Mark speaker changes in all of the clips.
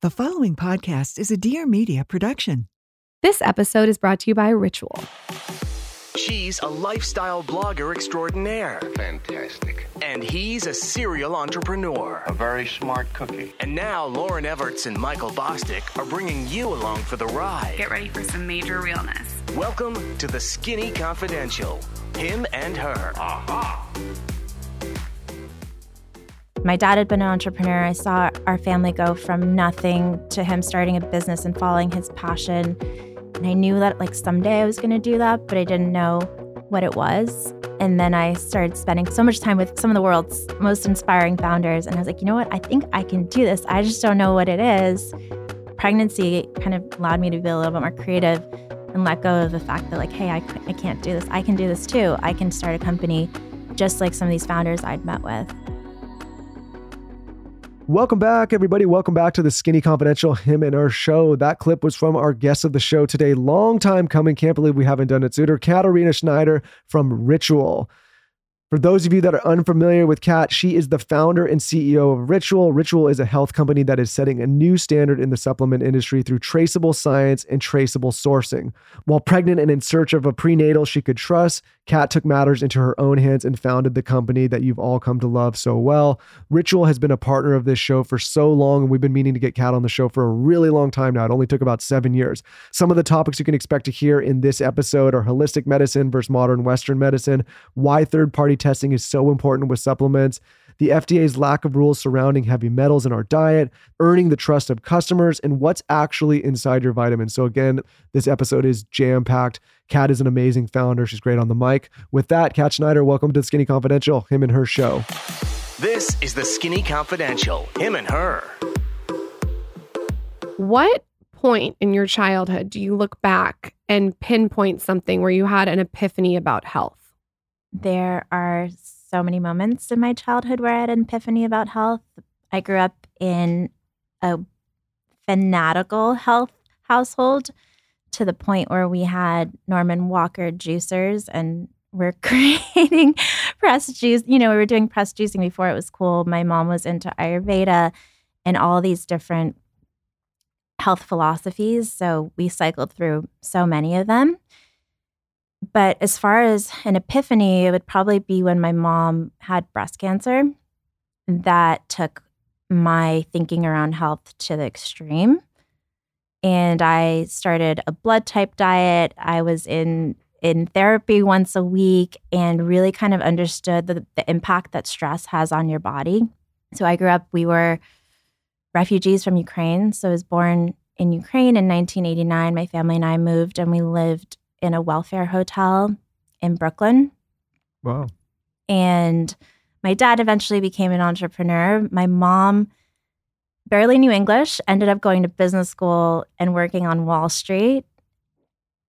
Speaker 1: The following podcast is a Dear Media production.
Speaker 2: This episode is brought to you by Ritual.
Speaker 3: She's a lifestyle blogger extraordinaire,
Speaker 4: Fantastic.
Speaker 3: and he's a serial entrepreneur.
Speaker 4: A very smart cookie.
Speaker 3: And now Lauryn Evarts and Michael Bosstick are bringing you along for the ride.
Speaker 5: Get ready for some major realness.
Speaker 3: Welcome to the Skinny Confidential. Him and her.
Speaker 6: My dad had been an entrepreneur. I saw our family go from nothing to him starting a business and following his passion. And I knew that like someday I was going to do that, but I didn't know what it was. And then I started spending so much time with some of the world's most inspiring founders. And I was like, you know what? I think I can do this. I just don't know what it is. Pregnancy kind of allowed me to be a little bit more creative and let go of the fact that, like, hey, I, I can't do this. I can do this too. I can start a company just like some of these founders I'd met with.
Speaker 7: Welcome back, everybody. Welcome back to the Skinny Confidential Him and Her show. That clip was from our guest of the show today. Long time coming. Can't believe we haven't done it sooner. Katerina Schneider from Ritual. For those of you that are unfamiliar with Kat, she is the founder and CEO of Ritual. Ritual is a health company that is setting a new standard in the supplement industry through traceable science and traceable sourcing. While pregnant and in search of a prenatal she could trust, Kat took matters into her own hands and founded the company that you've all come to love so well. Ritual has been a partner of this show for so long, and we've been meaning to get Kat on the show for a really long time now. It only took about seven years. Some of the topics you can expect to hear in this episode are holistic medicine versus modern Western medicine, why third party testing is so important with supplements, the FDA's lack of rules surrounding heavy metals in our diet, earning the trust of customers, and what's actually inside your vitamins. So, again, this episode is jam packed. Kat is an amazing founder. She's great on the mic. With that, Kat Schneider, welcome to Skinny Confidential, him and her show.
Speaker 3: This is the Skinny Confidential. Him and her.
Speaker 2: What point in your childhood do you look back and pinpoint something where you had an epiphany about health?
Speaker 6: There are so many moments in my childhood where I had an epiphany about health. I grew up in a fanatical health household to the point where we had Norman Walker juicers and we're creating press juice. You know, we were doing press juicing before it was cool. My mom was into Ayurveda and all these different health philosophies. So we cycled through so many of them. But as far as an epiphany, it would probably be when my mom had breast cancer. That took my thinking around health to the extreme. And I started a blood type diet. I was in in therapy once a week and really kind of understood the, the impact that stress has on your body. So I grew up, we were refugees from Ukraine. So I was born in Ukraine in 1989. My family and I moved and we lived in a welfare hotel in Brooklyn.
Speaker 7: Wow.
Speaker 6: And my dad eventually became an entrepreneur. My mom barely knew English, ended up going to business school and working on Wall Street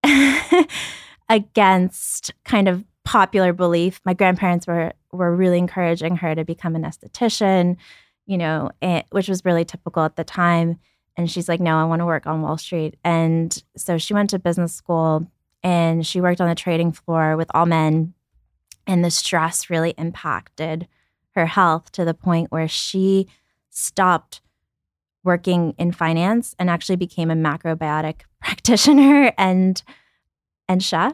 Speaker 6: against kind of popular belief. My grandparents were were really encouraging her to become an esthetician, you know, eh, which was really typical at the time. And she's like, "No, I want to work on Wall Street." And so she went to business school and she worked on the trading floor with all men and the stress really impacted her health to the point where she stopped working in finance and actually became a macrobiotic practitioner and and chef.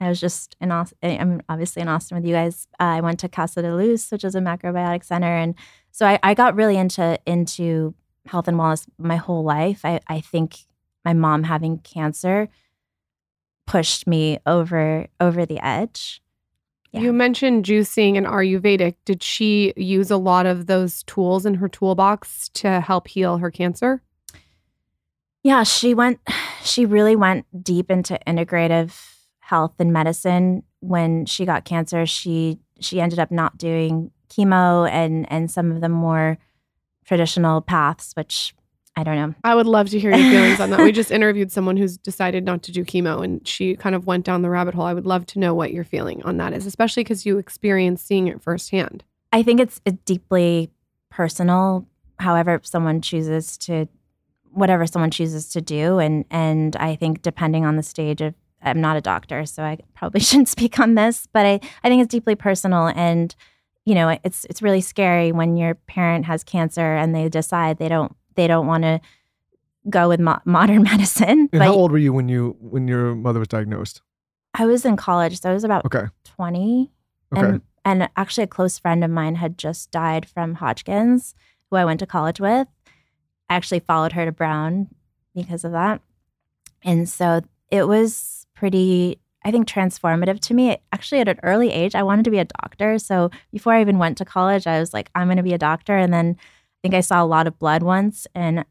Speaker 6: I was just in Aus- I'm obviously in Austin with you guys. Uh, I went to Casa de Luz, which is a macrobiotic center, and so I, I got really into into health and wellness my whole life. I, I think my mom having cancer pushed me over over the edge. Yeah.
Speaker 2: You mentioned juicing and Ayurvedic. Did she use a lot of those tools in her toolbox to help heal her cancer?
Speaker 6: Yeah, she went she really went deep into integrative health and medicine when she got cancer. She she ended up not doing chemo and and some of the more traditional paths which I don't know.
Speaker 2: I would love to hear your feelings on that. We just interviewed someone who's decided not to do chemo and she kind of went down the rabbit hole. I would love to know what your feeling on that is, especially because you experienced seeing it firsthand.
Speaker 6: I think it's a deeply personal however someone chooses to whatever someone chooses to do and and I think depending on the stage of I'm not a doctor so I probably shouldn't speak on this but I I think it's deeply personal and you know it's it's really scary when your parent has cancer and they decide they don't they don't want to go with mo- modern medicine.
Speaker 7: And how old were you when you when your mother was diagnosed?
Speaker 6: I was in college, so I was about
Speaker 7: Okay.
Speaker 6: 20.
Speaker 7: Okay.
Speaker 6: And, and actually, a close friend of mine had just died from Hodgkin's, who I went to college with. I actually followed her to Brown because of that. And so it was pretty, I think, transformative to me. Actually, at an early age, I wanted to be a doctor. So before I even went to college, I was like, I'm going to be a doctor. And then think I saw a lot of blood once and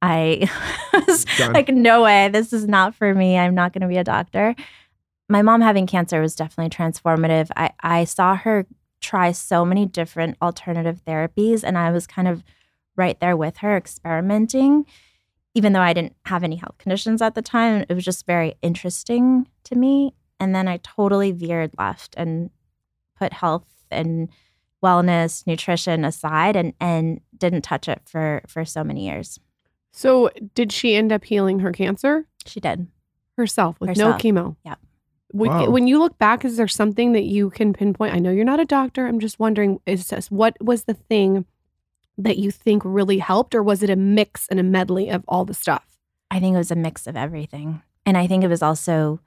Speaker 6: I was
Speaker 7: Done.
Speaker 6: like, no way, this is not for me. I'm not going to be a doctor. My mom having cancer was definitely transformative. I, I saw her try so many different alternative therapies, and I was kind of right there with her experimenting. Even though I didn't have any health conditions at the time, it was just very interesting to me. And then I totally veered left and put health and wellness, nutrition aside and and didn't touch it for for so many years.
Speaker 2: So, did she end up healing her cancer
Speaker 6: She did.
Speaker 2: herself with
Speaker 6: Herself.
Speaker 2: no chemo?
Speaker 6: Yep.
Speaker 2: When,
Speaker 7: Wow.
Speaker 2: when you look back, is there something that you can pinpoint? I know you're not a doctor. I'm just wondering, is this, what was the thing that you think really helped, or was it a mix and a medley of all the stuff?
Speaker 6: I think it was a mix of everything. And I think it was also,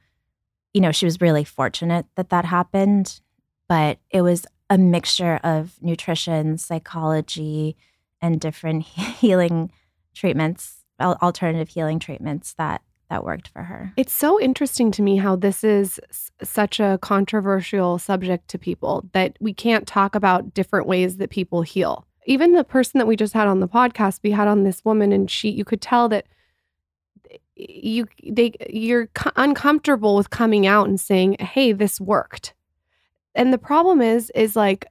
Speaker 6: you know, she was really fortunate that that happened, but it was a mixture of nutrition, psychology, and different healing treatments, alternative healing treatments that that worked for her.
Speaker 2: It's so interesting to me how this is such a controversial subject to people that we can't talk about different ways that people heal. Even the person that we just had on the podcast, we had on this woman, and she, you could tell that you, they, you're co- uncomfortable with coming out and saying, "Hey, this worked." And the problem is, is like,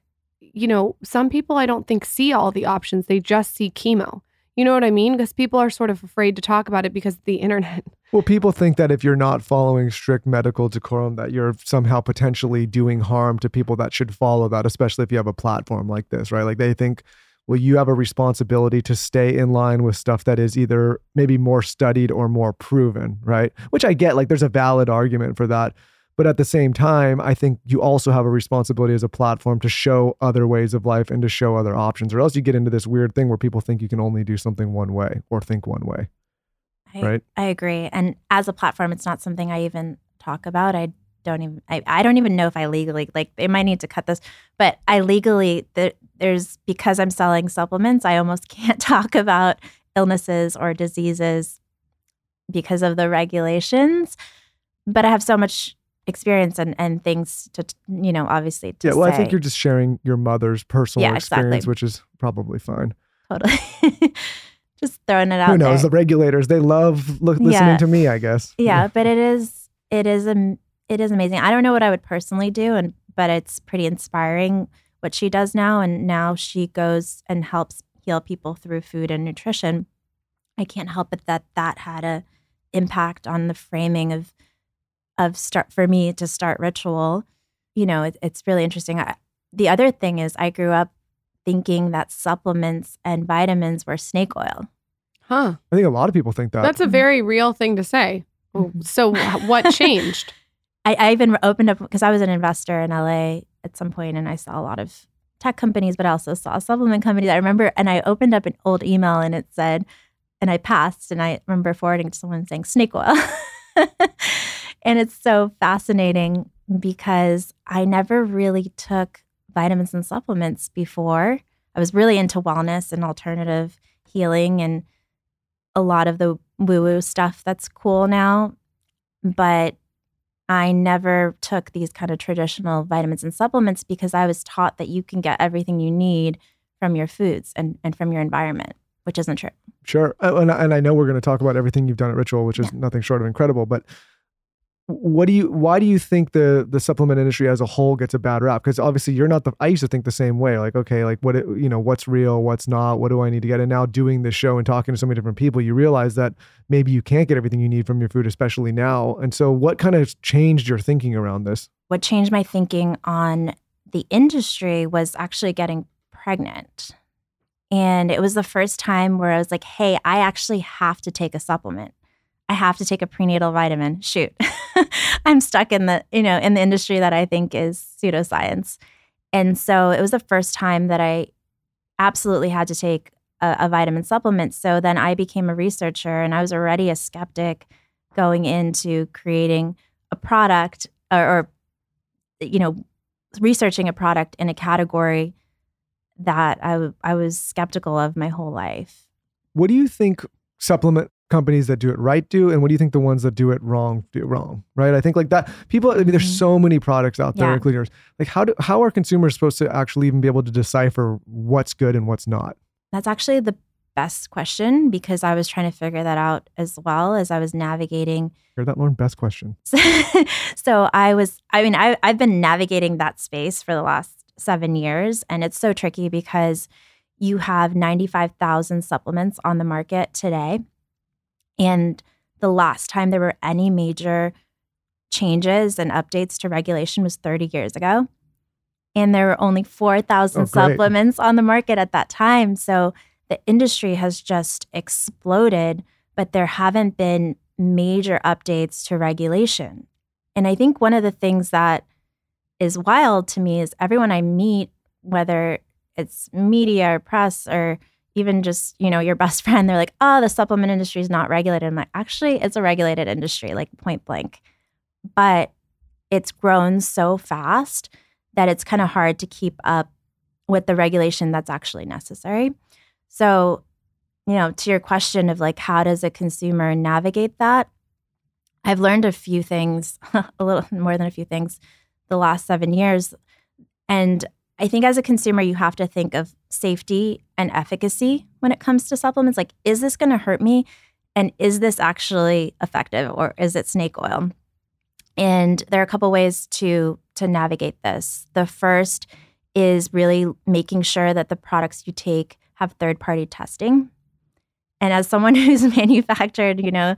Speaker 2: you know, some people I don't think see all the options; they just see chemo. You know what I mean? Because people are sort of afraid to talk about it because of the internet.
Speaker 7: Well, people think that if you're not following strict medical decorum, that you're somehow potentially doing harm to people that should follow that, especially if you have a platform like this, right? Like they think, well, you have a responsibility to stay in line with stuff that is either maybe more studied or more proven, right? Which I get, like there's a valid argument for that. But at the same time, I think you also have a responsibility as a platform to show other ways of life and to show other options, or else you get into this weird thing where people think you can only do something one way or think one way.
Speaker 6: I,
Speaker 7: Right.
Speaker 6: I agree. And as a platform, it's not something I even talk about. I don't even I, I don't even know if I legally like they might need to cut this, but I legally there, there's because I'm selling supplements, I almost can't talk about illnesses or diseases because of the regulations. But I have so much experience and, and things to you know obviously to
Speaker 7: Yeah, well, I think you're just sharing your mother's personal
Speaker 6: Yeah, exactly.
Speaker 7: experience, which is probably fine.
Speaker 6: totally just throwing it out
Speaker 7: Who knows?
Speaker 6: there.
Speaker 7: The regulators, they love listening
Speaker 6: Yeah.
Speaker 7: to me, I guess.
Speaker 6: yeah but it is it is am- it is amazing i don't know what i would personally do and but it's pretty inspiring what she does now and now she goes and helps heal people through food and nutrition i can't help it that that had a impact on the framing of of start for me to start ritual you know it, it's really interesting I, the other thing is i grew up thinking that supplements and vitamins were snake oil
Speaker 2: Huh.
Speaker 7: I think a lot of people think that.
Speaker 2: That's a mm-hmm. very real thing to say. Mm-hmm. So, what changed?
Speaker 6: I, I even opened up because I was an investor in LA at some point and I saw a lot of tech companies, but I also saw supplement companies. I remember, and I opened up an old email and it said, and I passed, and I remember forwarding to someone saying snake oil. and it's so fascinating because I never really took vitamins and supplements before. I was really into wellness and alternative healing and a lot of the woo woo stuff that's cool now. But I never took these kind of traditional vitamins and supplements because I was taught that you can get everything you need from your foods and, and from your environment, which isn't true.
Speaker 7: Sure. Uh, And, and I know we're going to talk about everything you've done at Ritual, which is nothing short of incredible. But what do you, why do you think the the supplement industry as a whole gets a bad rap? Because obviously you're not the, I used to think the same way. Like, okay, like what, it, you know, what's real, what's not, what do I need to get? And now doing this show and talking to so many different people, you realize that maybe you can't get everything you need from your food, especially now. And so what kind of changed your thinking around this?
Speaker 6: What changed my thinking on the industry was actually getting pregnant. And it was the first time where I was like, hey, I actually have to take a supplement. I have to take a prenatal vitamin. Shoot. I'm stuck in the, you know, in the industry that I think is pseudoscience. And so it was the first time that I absolutely had to take a, a vitamin supplement. So then I became a researcher and I was already a skeptic going into creating a product or, or you know, researching a product in a category that I, w- I was skeptical of my whole life.
Speaker 7: What do you think supplement companies that do it right do, and what do you think the ones that do it wrong do it wrong? Right? I think like that. People. I mean, there's
Speaker 6: Mhm.
Speaker 7: so many products out there,
Speaker 6: Yeah.
Speaker 7: including yours. Like, how do how are consumers supposed to actually even be able to decipher what's good and what's not?
Speaker 6: That's actually the best question because I was trying to figure that out as well as I was navigating
Speaker 7: Hear that, Lauryn? Best question.
Speaker 6: so I was, I mean, I, I've been navigating that space for the last seven years, and it's so tricky because you have 95,000 supplements on the market today. And the last time there were any major changes and updates to regulation was 30 years ago. And there were only 4,000
Speaker 7: Oh,
Speaker 6: supplements on the market at that time. So the industry has just exploded, but there haven't been major updates to regulation. And I think one of the things that is wild to me is everyone I meet, whether it's media or press or even just, you know, your best friend, they're like, oh, the supplement industry is not regulated. I'm like, actually, it's a regulated industry, like point blank. But it's grown so fast that it's kind of hard to keep up with the regulation that's actually necessary. So, you know, to your question of like, how does a consumer navigate that? I've learned a few things, a little more than a few things, the last seven years. And I think as a consumer, you have to think of safety and efficacy when it comes to supplements. Like, is this going to hurt me? And is this actually effective or is it snake oil? And there are a couple ways to to navigate this. The first is really making sure that the products you take have third party testing. And as someone who's manufactured, you know,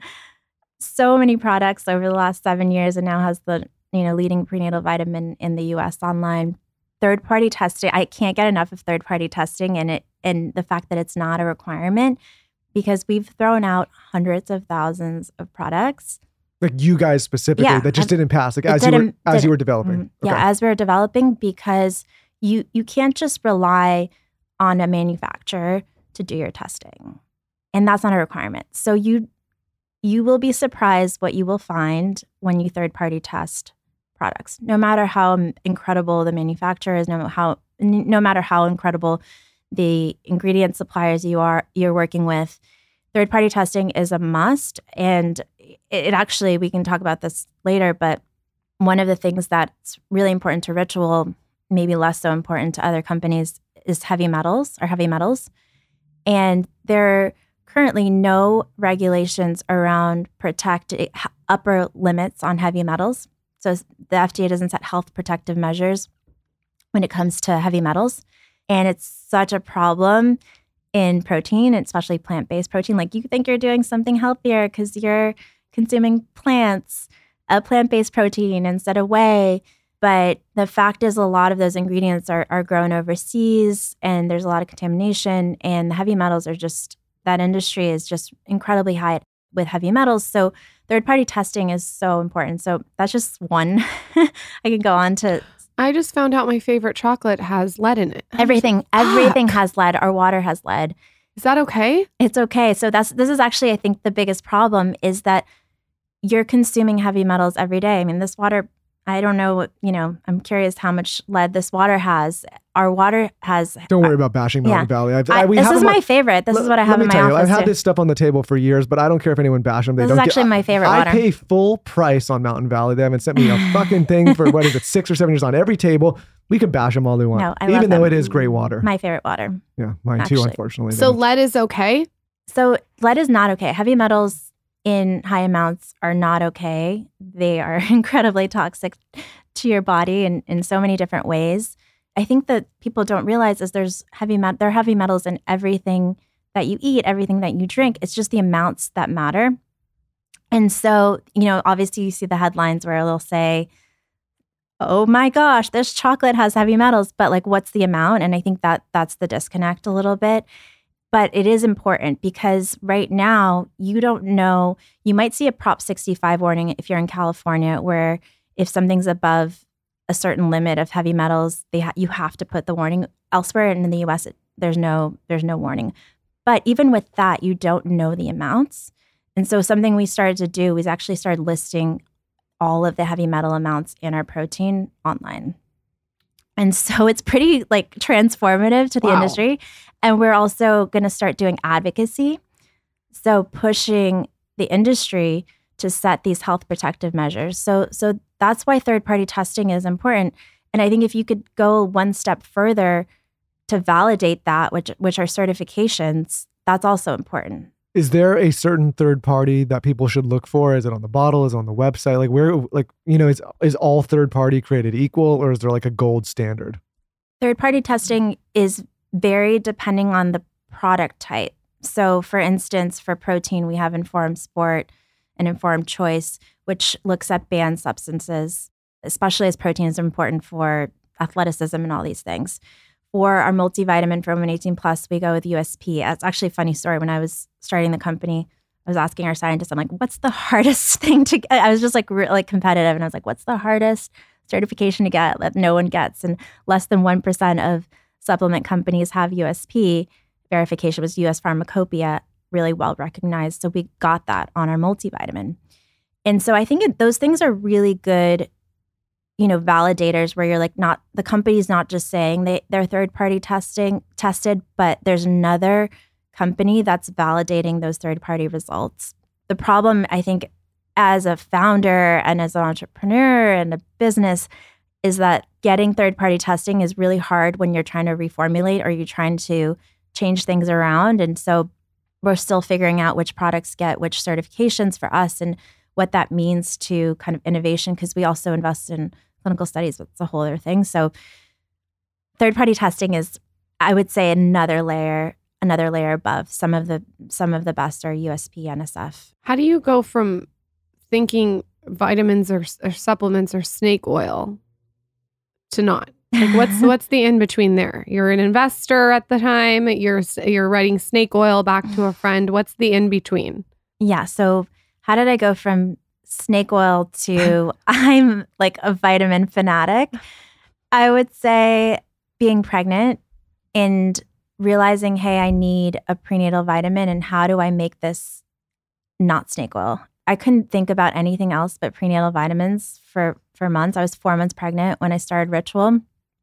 Speaker 6: so many products over the last seven years and now has the you know leading prenatal vitamin in the US online, third party testing, I can't get enough of third party testing and it and the fact that it's not a requirement because we've thrown out hundreds of thousands of products
Speaker 7: Like you guys specifically
Speaker 6: Yeah,
Speaker 7: that just didn't pass. Like as you were as you were developing.
Speaker 6: Mhm. Yeah, as we're developing, because you you can't just rely on a manufacturer to do your testing, and that's not a requirement. So you you will be surprised what you will find when you third party test products. No matter how incredible the manufacturer is, no how no matter how incredible the ingredient suppliers you are you're working with, third party testing is a must. And it, actually we can talk about this later, but one of the things that's really important to Ritual, maybe less so important to other companies, is heavy metals or heavy metals. And there are currently no regulations around protect upper limits on heavy metals. So the FDA doesn't set health protective measures when it comes to heavy metals. And it's such a problem in protein, especially plant based protein. Like you think you're doing something healthier because you're consuming plants a plant-based protein instead of whey but the fact is a lot of those ingredients are, are grown overseas and there's a lot of contamination and the heavy metals are just that industry is just incredibly high with heavy metals so third party testing is so important so that's just one i can go on to
Speaker 2: I just found out my favorite chocolate has lead in it.
Speaker 6: everything everything has lead our water has lead
Speaker 2: Is that okay?
Speaker 6: It's okay. So that's this is actually I think the biggest problem is that you're consuming heavy metals every day. I mean, this water I don't know what, you know, I'm curious how much lead this water has. Our water has
Speaker 7: Don't worry uh, about bashing Mountain
Speaker 6: yeah.
Speaker 7: Valley. I've,
Speaker 6: I,
Speaker 7: I, we
Speaker 6: this
Speaker 7: have
Speaker 6: is
Speaker 7: them on-
Speaker 6: my favorite. This
Speaker 7: let-
Speaker 6: is what I
Speaker 7: let
Speaker 6: have
Speaker 7: me
Speaker 6: in my
Speaker 7: tell you. I've had
Speaker 6: too.
Speaker 7: this stuff on the table for years, but I don't care if anyone bash them. They
Speaker 6: This
Speaker 7: don't
Speaker 6: actually
Speaker 7: get,
Speaker 6: my favorite
Speaker 7: I
Speaker 6: water.
Speaker 7: pay full price on Mountain Valley. They haven't sent me a fucking thing for what is it, six or seven years on every table. We can bash them all they want,
Speaker 6: No, I
Speaker 7: even
Speaker 6: love
Speaker 7: though
Speaker 6: them.
Speaker 7: it is great water.
Speaker 6: my favorite water.
Speaker 7: yeah, mine too. Unfortunately,
Speaker 2: So
Speaker 7: though.
Speaker 2: lead is okay?
Speaker 6: So lead is not okay. Heavy metals in high amounts are not okay. They are incredibly toxic to your body in, in so many different ways. I think that people don't realize is there's heavy met- there are heavy metals in everything that you eat, everything that you drink. It's just the amounts that matter. And so, you know, obviously you see the headlines where they'll say, "Oh my gosh, this chocolate has heavy metals," but like what's the amount? And I think that that's the disconnect a little bit but it is important because right now you don't know you might see a prop 65 warning if you're in california where if something's above a certain limit of heavy metals they ha- you have to put the warning elsewhere and in the us it, there's no there's no warning But even with that, you don't know the amounts. And so something we started to do was actually started listing all of the heavy metal amounts in our protein online. And so it's pretty like transformative to the
Speaker 2: Wow.
Speaker 6: industry. And we're also going to start doing advocacy. So pushing the industry to set these health protective measures. So so that's why third party testing is important. And I think if you could go one step further to validate that, which which are certifications, that's also important.
Speaker 7: Is there a certain third party that people should look for? Is it on the bottle? Is it on the website? Like where like you know, is is all third party created equal or is there like a gold standard?
Speaker 6: Third party testing is varied depending on the product type. So, for instance, for protein, we have Informed Sport and Informed Choice, which looks at banned substances, especially as protein is important for athleticism and all these things. For our multivitamin from women 18 plus, we go with USP. It's actually a funny story. When I was starting the company, I was asking our scientists, I'm like, what's the hardest thing to get? I was just like, re- like competitive. And I was like, what's the hardest certification to get that no one gets? And less than 1% of supplement companies have USP. Verification was US Pharmacopeia, really well recognized. So we got that on our multivitamin. And so I think those things are really good, you know, validators where you're like not the company's not just saying they they're third party testing tested, but there's another company that's validating those third party results. The problem I think as a founder and as an entrepreneur and a business is that getting third party testing is really hard when you're trying to reformulate or you're trying to change things around. And so we're still figuring out which products get which certifications for us and what that means to kind of innovation because we also invest in clinical studies, but it's a whole other thing. So third party testing is, I would say, another layer, another layer above. Some of the some of the best are USP, NSF.
Speaker 2: How do you go from thinking vitamins or, or supplements or snake oil to not? Like what's what's the in between there? You're an investor at the time. You're you're writing snake oil back to a friend. What's the in between?
Speaker 6: Yeah. So how did I go from snake oil to I'm like a vitamin fanatic? I would say being pregnant and realizing, hey, I need a prenatal vitamin and how do I make this not snake oil? I couldn't think about anything else but prenatal vitamins for for months. I was 4 months pregnant when I started Ritual.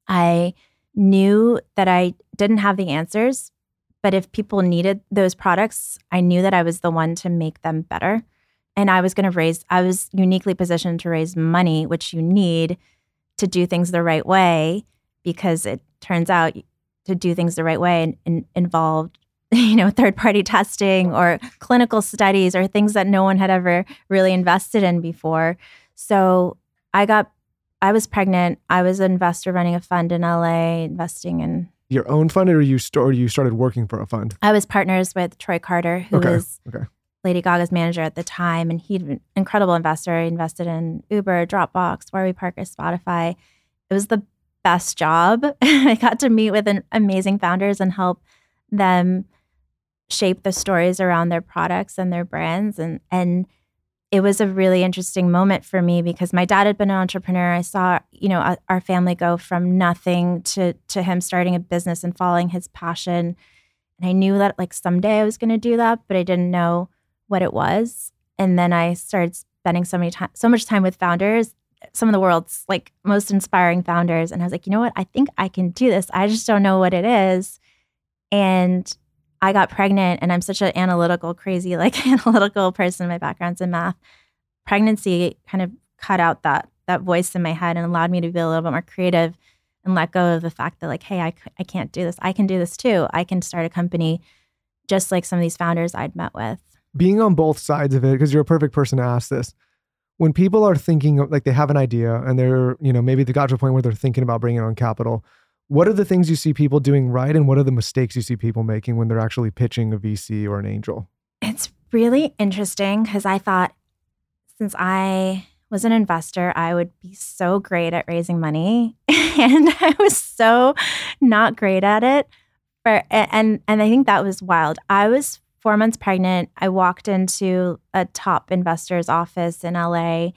Speaker 6: I knew that I didn't have the answers, but if people needed those products, I knew that I was the one to make them better. And I was going to raise, I was uniquely positioned to raise money, which you need to do things the right way, because it turns out to do things the right way and, and involved, you know, third party testing or clinical studies or things that no one had ever really invested in before. So I got I was pregnant. I was an investor running a fund in LA, investing in.
Speaker 7: Your own fund or you st- or you started working for a fund?
Speaker 6: I was partners with Troy Carter, who
Speaker 7: Okay,
Speaker 6: was
Speaker 7: okay.
Speaker 6: Lady Gaga's manager at the time, and he'd an incredible investor. He invested in Uber, Dropbox, Warby Parker, Spotify. It was the best job. I got to meet with an amazing founders and help them shape the stories around their products and their brands and and it was a really interesting moment for me because my dad had been an entrepreneur. I saw, you know, our family go from nothing to to him starting a business and following his passion. And I knew that like someday I was going to do that, but I didn't know what it was. And then I started spending so many time, so much time with founders, some of the world's like most inspiring founders. And I was like, you know what? I think I can do this. I just don't know what it is. And I got pregnant and I'm such an analytical, crazy, like analytical person. My background's in math. Pregnancy kind of cut out that that voice in my head and allowed me to be a little bit more creative and let go of the fact that like, hey, I, I can't do this. I can do this too. I can start a company just like some of these founders I'd met with.
Speaker 7: Being on both sides of it because you're a perfect person to ask this when people are thinking like they have an idea and they're you know maybe they got to a point where they're thinking about bringing on capital what are the things you see people doing right and what are the mistakes you see people making when they're actually pitching a vc or an angel
Speaker 6: It's really interesting because I thought since I was an investor, I would be so great at raising money. and I was so not great at it. For, and, and I think that was wild. I was four months pregnant. I walked into a top investor's office in LA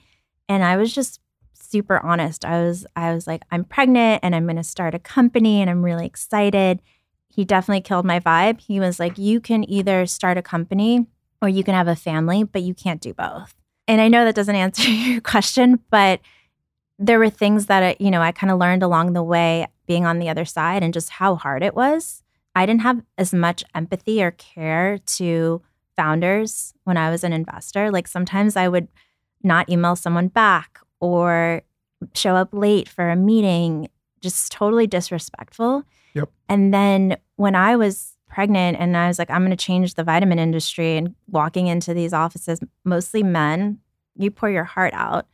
Speaker 6: and I was just super honest. I was I was like, I'm pregnant and I'm gonna start a company and I'm really excited. he definitely killed my vibe. He was like, You can either start a company or you can have a family, but you can't do both. And I know that doesn't answer your question, but there were things that, I, you know, I kind of learned along the way being on the other side and just how hard it was. I didn't have as much empathy or care to founders when I was an investor. Like sometimes I would not email someone back or show up late for a meeting, just totally disrespectful.
Speaker 7: Yep.
Speaker 6: And then when I was pregnant and I was like, I'm going to change the vitamin industry and walking into these offices, mostly men, you pour your heart out.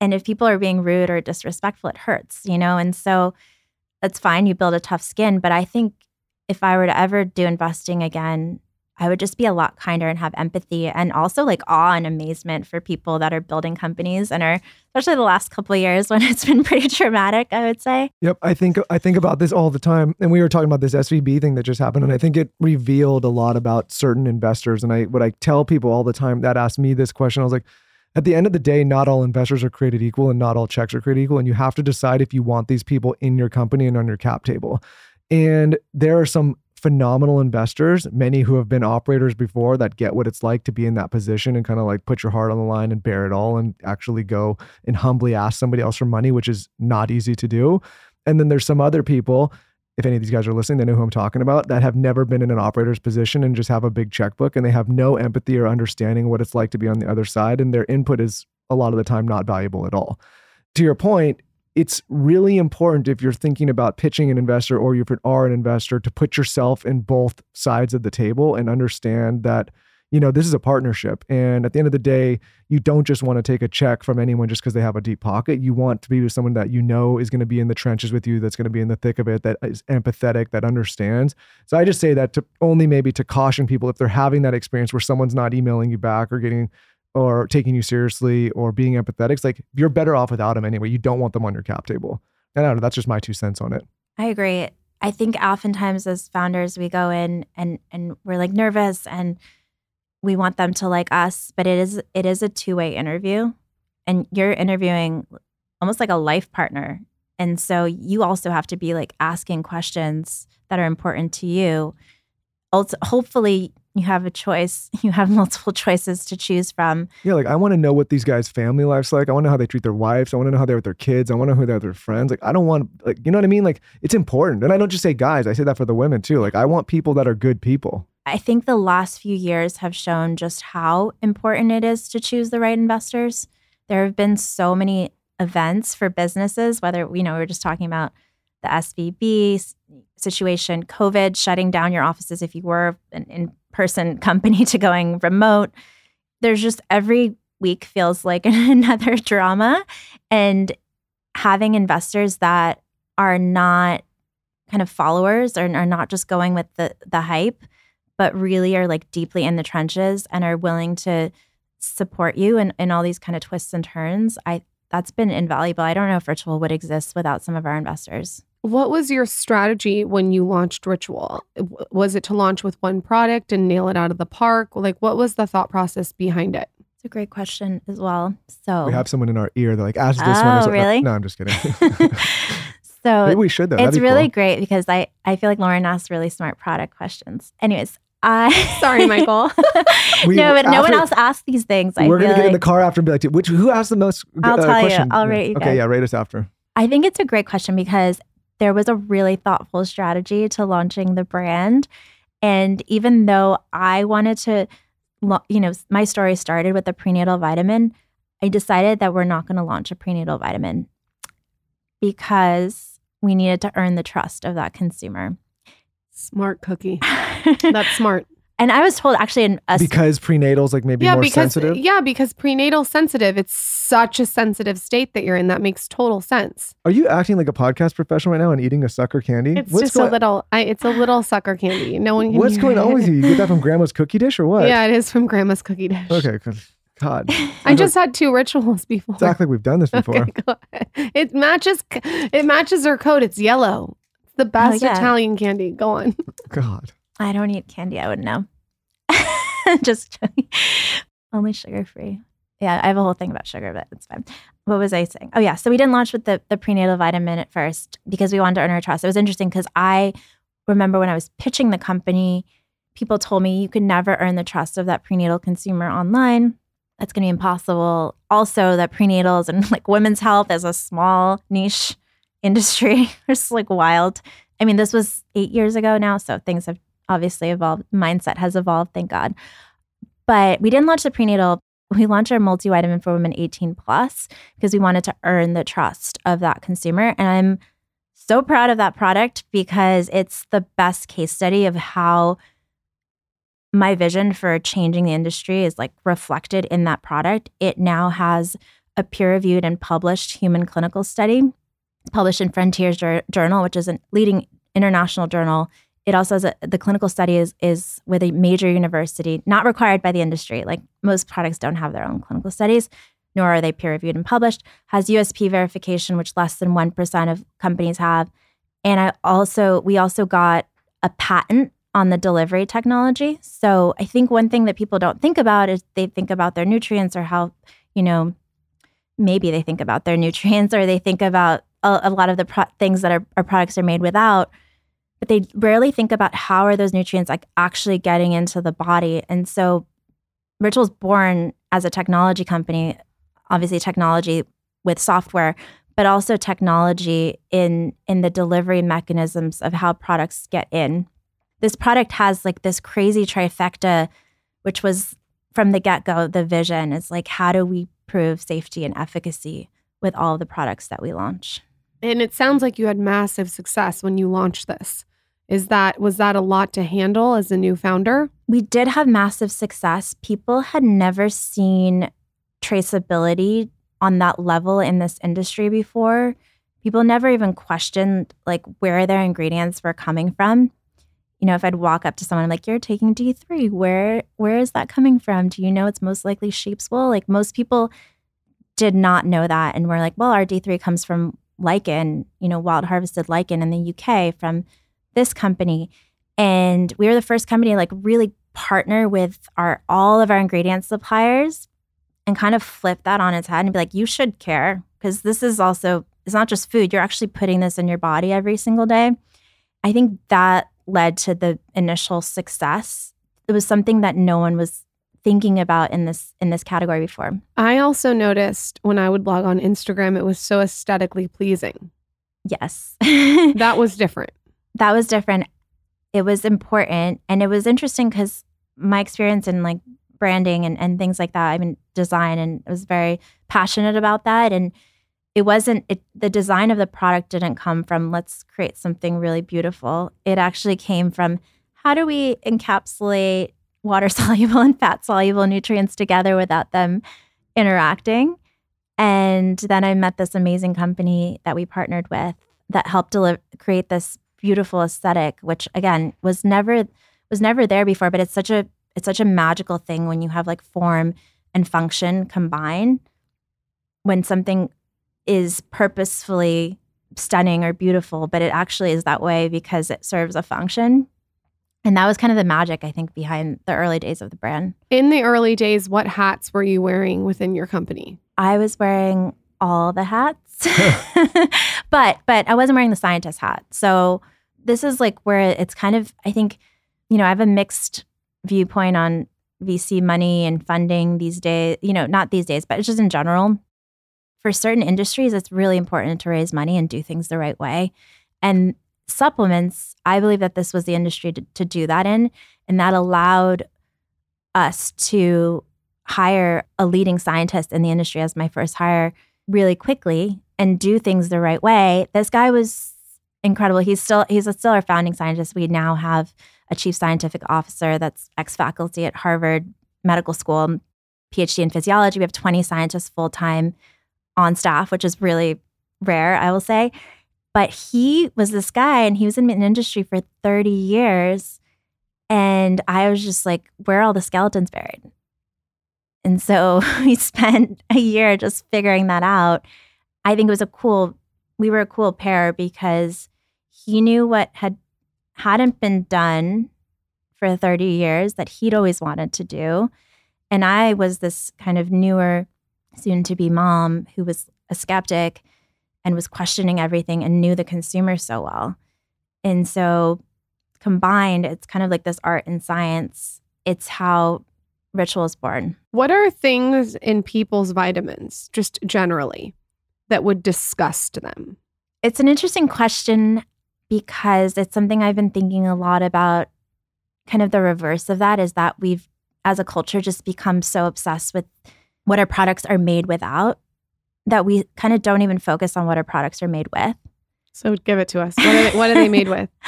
Speaker 6: And if people are being rude or disrespectful, it hurts, you know? And so that's fine. You build a tough skin. But I think if I were to ever do investing again, I would just be a lot kinder and have empathy and also like awe and amazement for people that are building companies and are especially the last couple of years when it's been pretty traumatic, I would say.
Speaker 7: Yep, I think I think about this all the time, and we were talking about this SVB thing that just happened, and I think it revealed a lot about certain investors. And I what I tell people all the time that ask me this question, I was like, at the end of the day, not all investors are created equal, and not all checks are created equal, and you have to decide if you want these people in your company and on your cap table. And there are some phenomenal investors, many who have been operators before that get what it's like to be in that position and kind of like put your heart on the line and bear it all and actually go and humbly ask somebody else for money, which is not easy to do. And then there's some other people, if any of these guys are listening, they know who I'm talking about, that have never been in an operator's position and just have a big checkbook and they have no empathy or understanding what it's like to be on the other side. And their input is a lot of the time not valuable at all. To your point, it's really important if you're thinking about pitching an investor or you are an investor to put yourself in both sides of the table and understand that you know this is a partnership. And at the end of the day you don't just want to take a check from anyone just because they have a deep pocket. You want to be with someone that you know is going to be in the trenches with you that's going to be in the thick of it that is empathetic that understands. So i just say that to only maybe to caution people if they're having that experience where someone's not emailing you back or getting or taking you seriously or being empathetic. It's like you're better off without them anyway. You don't want them on your cap table. And I don't know. That's just my two cents on it.
Speaker 6: I agree. I think oftentimes as founders, we go in and and we're like nervous and we want them to like us, but it is it is a two way interview, and you're interviewing almost like a life partner, and so you also have to be like asking questions that are important to you. Also, hopefully, you have a choice. You have multiple choices to choose from.
Speaker 7: Yeah, like I want to know what these guys' family life's like. I want to know how they treat their wives. I want to know how they're with their kids. I want to know who they're with their friends. Like I don't want like you know what I mean? Like it's important. And I don't just say guys, I say that for the women too. Like I want people that are good people.
Speaker 6: I think the last few years have shown just how important it is to choose the right investors. There have been so many events for businesses, whether you know, we are just talking about the SVB situation, COVID shutting down your offices if you were in, in person company to going remote. There's just every week feels like another drama. And having investors that are not kind of followers or are not just going with the the hype, but really are like deeply in the trenches and are willing to support you in, in all these kind of twists and turns. I that's been invaluable. I don't know if Ritual would exist without some of our investors.
Speaker 2: What was your strategy when you launched Ritual? Was it to launch with one product and nail it out of the park? Like, what was the thought process behind it?
Speaker 6: It's a great question as well. So
Speaker 7: we have someone in our ear. They're like, ask this
Speaker 6: oh,
Speaker 7: one.
Speaker 6: Oh, really?
Speaker 7: No, I'm just kidding.
Speaker 6: so
Speaker 7: maybe we should though.
Speaker 6: It's
Speaker 7: be
Speaker 6: really
Speaker 7: cool.
Speaker 6: great because I I feel like Lauryn asks really smart product questions. Anyways, I
Speaker 2: sorry, Michael.
Speaker 6: we, no, but no one else asks these things.
Speaker 7: We're gonna
Speaker 6: get
Speaker 7: like,
Speaker 6: in
Speaker 7: the car after and be like, which who asked the most?
Speaker 6: I'll
Speaker 7: uh,
Speaker 6: tell
Speaker 7: question?
Speaker 6: you. I'll rate you.
Speaker 7: Okay,
Speaker 6: guys.
Speaker 7: yeah, rate us after.
Speaker 6: I think it's a great question because there was a really thoughtful strategy to launching the brand. And even though I wanted to, you know, my story started with the prenatal vitamin, I decided that we're not going to launch a prenatal vitamin because we needed to earn the trust of that consumer.
Speaker 2: Smart cookie. That's smart.
Speaker 6: And I was told actually in a
Speaker 7: because prenatals like maybe
Speaker 2: yeah,
Speaker 7: more
Speaker 2: because,
Speaker 7: sensitive.
Speaker 2: Yeah, because prenatal sensitive, it's such a sensitive state that you're in. That makes total sense.
Speaker 7: Are you acting like a podcast professional right now and eating a sucker candy?
Speaker 2: It's What's just going- a little. I, it's a little sucker candy. No one. Can
Speaker 7: What's going on with you? You get that from Grandma's cookie dish or what?
Speaker 2: Yeah, it is from Grandma's cookie dish.
Speaker 7: Okay, God.
Speaker 2: I just had two rituals before.
Speaker 7: It's like we've done this before.
Speaker 2: Okay, it matches. It matches her coat. It's yellow. It's the best oh, yeah. Italian candy. Go on.
Speaker 7: God.
Speaker 6: I don't eat candy. I wouldn't know. just only sugar free. Yeah, I have a whole thing about sugar, but it's fine. What was I saying? Oh yeah, so we didn't launch with the the prenatal vitamin at first because we wanted to earn her trust. It was interesting because I remember when I was pitching the company, people told me you could never earn the trust of that prenatal consumer online. That's going to be impossible. Also, that prenatals and like women's health is a small niche industry. it's like wild. I mean, this was eight years ago now, so things have obviously evolved. Mindset has evolved, thank God. But we didn't launch the prenatal. We launched our multivitamin for women 18 plus because we wanted to earn the trust of that consumer. And I'm so proud of that product because it's the best case study of how my vision for changing the industry is like reflected in that product. It now has a peer reviewed and published human clinical study. Published in Frontiers Journal, which is a leading international journal. It also has a, the clinical study is, is with a major university, not required by the industry. Like most products don't have their own clinical studies, nor are they peer reviewed and published. Has USP verification, which less than 1% of companies have. And I also, we also got a patent on the delivery technology. So I think one thing that people don't think about is they think about their nutrients or how, you know, maybe they think about their nutrients or they think about a, a lot of the pro- things that our, our products are made without but they rarely think about how are those nutrients like actually getting into the body and so ritual's born as a technology company obviously technology with software but also technology in in the delivery mechanisms of how products get in this product has like this crazy trifecta, which was from the get go, the vision is like, how do we prove safety and efficacy with all the products that we launch?
Speaker 2: And it sounds like you had massive success when you launched this. Is that was that a lot to handle as a new founder?
Speaker 6: We did have massive success. People had never seen traceability on that level in this industry before. People never even questioned like where their ingredients were coming from you know, if I'd walk up to someone I'm like, "You're taking D3. Where where is that coming from? Do you know it's most likely sheep's wool?" Like most people did not know that and we're like, "Well, our D3 comes from lichen, you know, wild harvested lichen in the UK from this company." And we were the first company to like really partner with our all of our ingredient suppliers and kind of flip that on its head and be like, "You should care because this is also it's not just food. You're actually putting this in your body every single day." I think that led to the initial success. It was something that no one was thinking about in this in this category before.
Speaker 2: I also noticed when I would log on Instagram it was so aesthetically pleasing.
Speaker 6: Yes.
Speaker 2: that was different.
Speaker 6: That was different. It was important and it was interesting cuz my experience in like branding and, and things like that, I mean design and I was very passionate about that and it wasn't it, the design of the product didn't come from let's create something really beautiful it actually came from how do we encapsulate water soluble and fat soluble nutrients together without them interacting and then i met this amazing company that we partnered with that helped create this beautiful aesthetic which again was never was never there before but it's such a it's such a magical thing when you have like form and function combine when something is purposefully stunning or beautiful, but it actually is that way because it serves a function. And that was kind of the magic, I think, behind the early days of the brand.
Speaker 2: In the early days, what hats were you wearing within your company?
Speaker 6: I was wearing all the hats, but but I wasn't wearing the scientist hat. So this is like where it's kind of I think, you know, I have a mixed viewpoint on VC money and funding these days. You know, not these days, but it's just in general for certain industries, it's really important to raise money and do things the right way. And supplements, I believe that this was the industry to, to do that in. And that allowed us to hire a leading scientist in the industry as my first hire really quickly and do things the right way. This guy was incredible. He's still he's still our founding scientist. We now have a chief scientific officer that's ex faculty at Harvard Medical School, PhD in physiology. We have 20 scientists full time on staff, which is really rare, I will say. But he was this guy and he was in an industry for 30 years. And I was just like, where are all the skeletons buried? And so we spent a year just figuring that out. I think it was a cool, we were a cool pair because he knew what had hadn't been done for 30 years that he'd always wanted to do. And I was this kind of newer soon to be mom who was a skeptic and was questioning everything and knew the consumer so well. And so combined, it's kind of like this art and science. It's how ritual is born.
Speaker 2: What are things in people's vitamins, just generally, that would disgust them?
Speaker 6: It's an interesting question because it's something I've been thinking a lot about. Kind of the reverse of that is that we've, as a culture, just become so obsessed with what our products are made without that we kind of don't even focus on what our products are made with.
Speaker 2: So give it to us. What are they, what are they made with?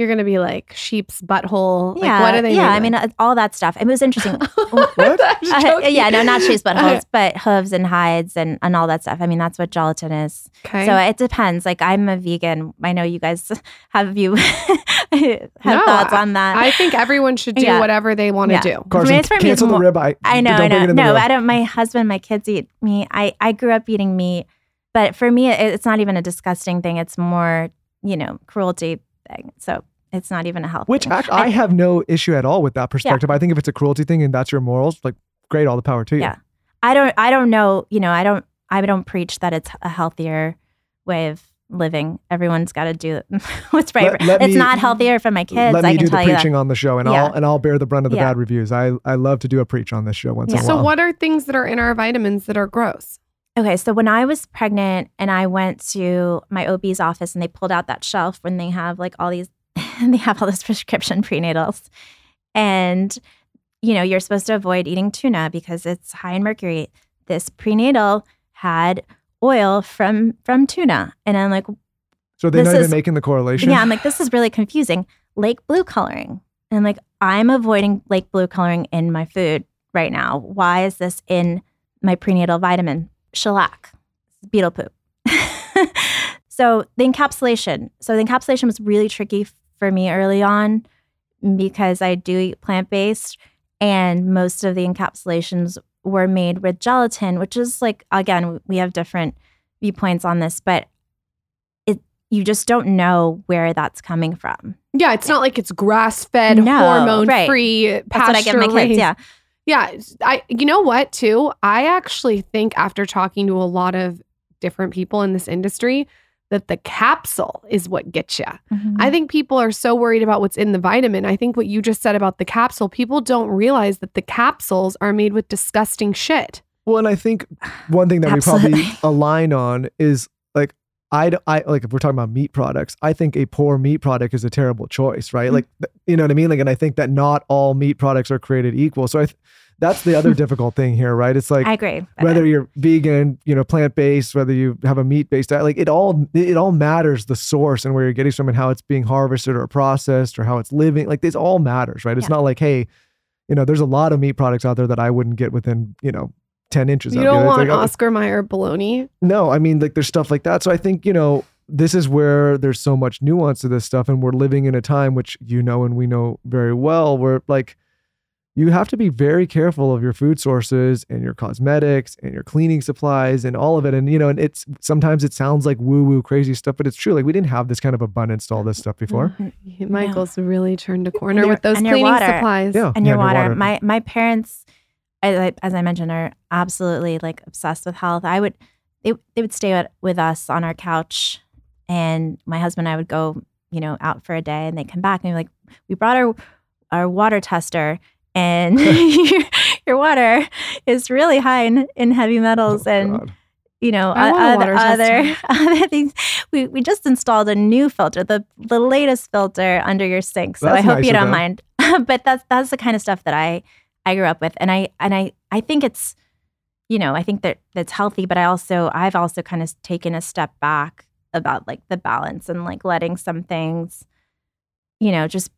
Speaker 2: You're gonna be like sheep's butthole. Like,
Speaker 6: yeah,
Speaker 2: what are they?
Speaker 6: Yeah, I mean,
Speaker 2: with?
Speaker 6: uh, all that stuff. It was interesting.
Speaker 2: what?
Speaker 6: Uh, yeah, no, not sheep's but hooves, but hooves and hides and, and all that stuff. I mean, that's what gelatin is.
Speaker 2: Okay.
Speaker 6: So it depends. Like, I'm a vegan. I know you guys have you have
Speaker 2: No,
Speaker 6: thoughts on that.
Speaker 2: I think everyone should do
Speaker 6: Yeah.
Speaker 2: whatever they want to
Speaker 6: Yeah.
Speaker 2: do.
Speaker 7: Carson,
Speaker 6: it's for me,
Speaker 7: cancel
Speaker 6: it's
Speaker 7: the
Speaker 6: more-
Speaker 7: ribeye.
Speaker 6: I know, I know.
Speaker 7: it in the
Speaker 6: No. I don't. My husband, my kids eat meat. I I grew up eating meat, but for me, it, it's not even a disgusting thing. It's more, you know, cruelty thing. So it's not even a health.
Speaker 7: Which
Speaker 6: thing.
Speaker 7: act, I have no issue at all with that perspective. I think if it's a cruelty thing and that's your morals, like great, all the power to you.
Speaker 6: Yeah. I don't. I don't know. You know, I don't. I don't preach that it's a healthier way of living. Everyone's got to do what's right.
Speaker 7: Let- let
Speaker 6: it's
Speaker 7: me-
Speaker 6: not healthier for my kids.
Speaker 7: Let
Speaker 6: I
Speaker 7: me
Speaker 6: can
Speaker 7: do the
Speaker 6: tell you that.
Speaker 7: preaching on the show, and
Speaker 6: Yeah.
Speaker 7: I'll and I'll bear the brunt of the
Speaker 6: Yeah.
Speaker 7: bad reviews. I I love to do a preach on this show once
Speaker 6: Yeah.
Speaker 7: in a
Speaker 2: So what are things that are in our vitamins that are gross?
Speaker 6: Okay, so when I was pregnant and I went to my OB's office and they pulled out that shelf when they have like all these, they have all those prescription prenatals, and you know you're supposed to avoid eating tuna because it's high in mercury. This prenatal had oil from from tuna, and I'm like,
Speaker 7: So they're not even making the correlation.
Speaker 6: yeah, I'm like, this is really confusing. Lake blue coloring, and I'm like, I'm avoiding lake blue coloring in my food right now. Why is this in my prenatal vitamin? Shellac, beetle poop. so the encapsulation. So the encapsulation was really tricky for me early on because I do eat plant based, and most of the encapsulations were made with gelatin, which is like again we have different viewpoints on this, but it you just don't know where that's coming from.
Speaker 2: Yeah, it's not like it's grass fed,
Speaker 6: No,
Speaker 2: hormone
Speaker 6: right.
Speaker 2: free,
Speaker 6: That's what I give my kids. Yeah.
Speaker 2: Yeah, I you know what too? I actually think after talking to a lot of different people in this industry that the capsule is what gets you.
Speaker 6: Mm-hmm.
Speaker 2: I think people are so worried about what's in the vitamin. I think what you just said about the capsule, people don't realize that the capsules are made with disgusting shit.
Speaker 7: Well, and I think one thing that we probably align on is like I, I- like if we're talking about meat products, I think a poor meat product is a terrible choice, right?
Speaker 6: Mm-hmm.
Speaker 7: Like you know what I mean? Like, and I think that not all meat products are created equal. So I, th- that's the other difficult thing here, right? It's like
Speaker 6: I agree.
Speaker 7: whether you're vegan, you know, plant based, whether you have a meat based diet, like it all it all matters the source and where you're getting from and how it's being harvested or processed or how it's living. Like this all matters, right? It's
Speaker 6: Yeah.
Speaker 7: not like, hey, you know, there's a lot of meat products out there that I wouldn't get within, you know, 10 inches
Speaker 2: You
Speaker 7: of.
Speaker 2: don't
Speaker 7: It's
Speaker 2: want
Speaker 7: like, oh,
Speaker 2: Oscar Mayer bologna.
Speaker 7: no, I mean, like there's stuff like that. So I think, you know, this is where there's so much nuance to this stuff. And we're living in a time which you know and we know very well where like you have to be very careful of your food sources and your cosmetics and your cleaning supplies and all of it. And, you know, and it's sometimes it sounds like woo woo crazy stuff, but it's true. Like we didn't have this kind of abundance to all this stuff before. Mm-hmm.
Speaker 2: Michael's really turned a corner
Speaker 6: your-
Speaker 2: with those
Speaker 6: and
Speaker 2: cleaning
Speaker 6: water.
Speaker 2: supplies.
Speaker 7: Yeah.
Speaker 6: and your
Speaker 7: yeah,
Speaker 6: water. My my parents, as I, as I mentioned, are absolutely like obsessed with health. I would they they would stay with, us on our couch, and my husband and I would go, you know, out for a day, and they come back and be like, we brought our our water tester. And your, your water is really high in, in heavy metals
Speaker 7: Oh,
Speaker 6: and
Speaker 7: God.
Speaker 6: you know,
Speaker 2: I
Speaker 6: o-
Speaker 2: want a
Speaker 6: other, other, other things. We, we just installed a new filter, the the latest filter under your sink. So
Speaker 7: That's
Speaker 6: I hope
Speaker 7: nice
Speaker 6: you don't mind. but that's that's the kind of stuff that I I grew up with, and I and I I think it's, you know, I think that that's healthy. But I also I've also kind of taken a step back about like the balance and like letting some things, you know, just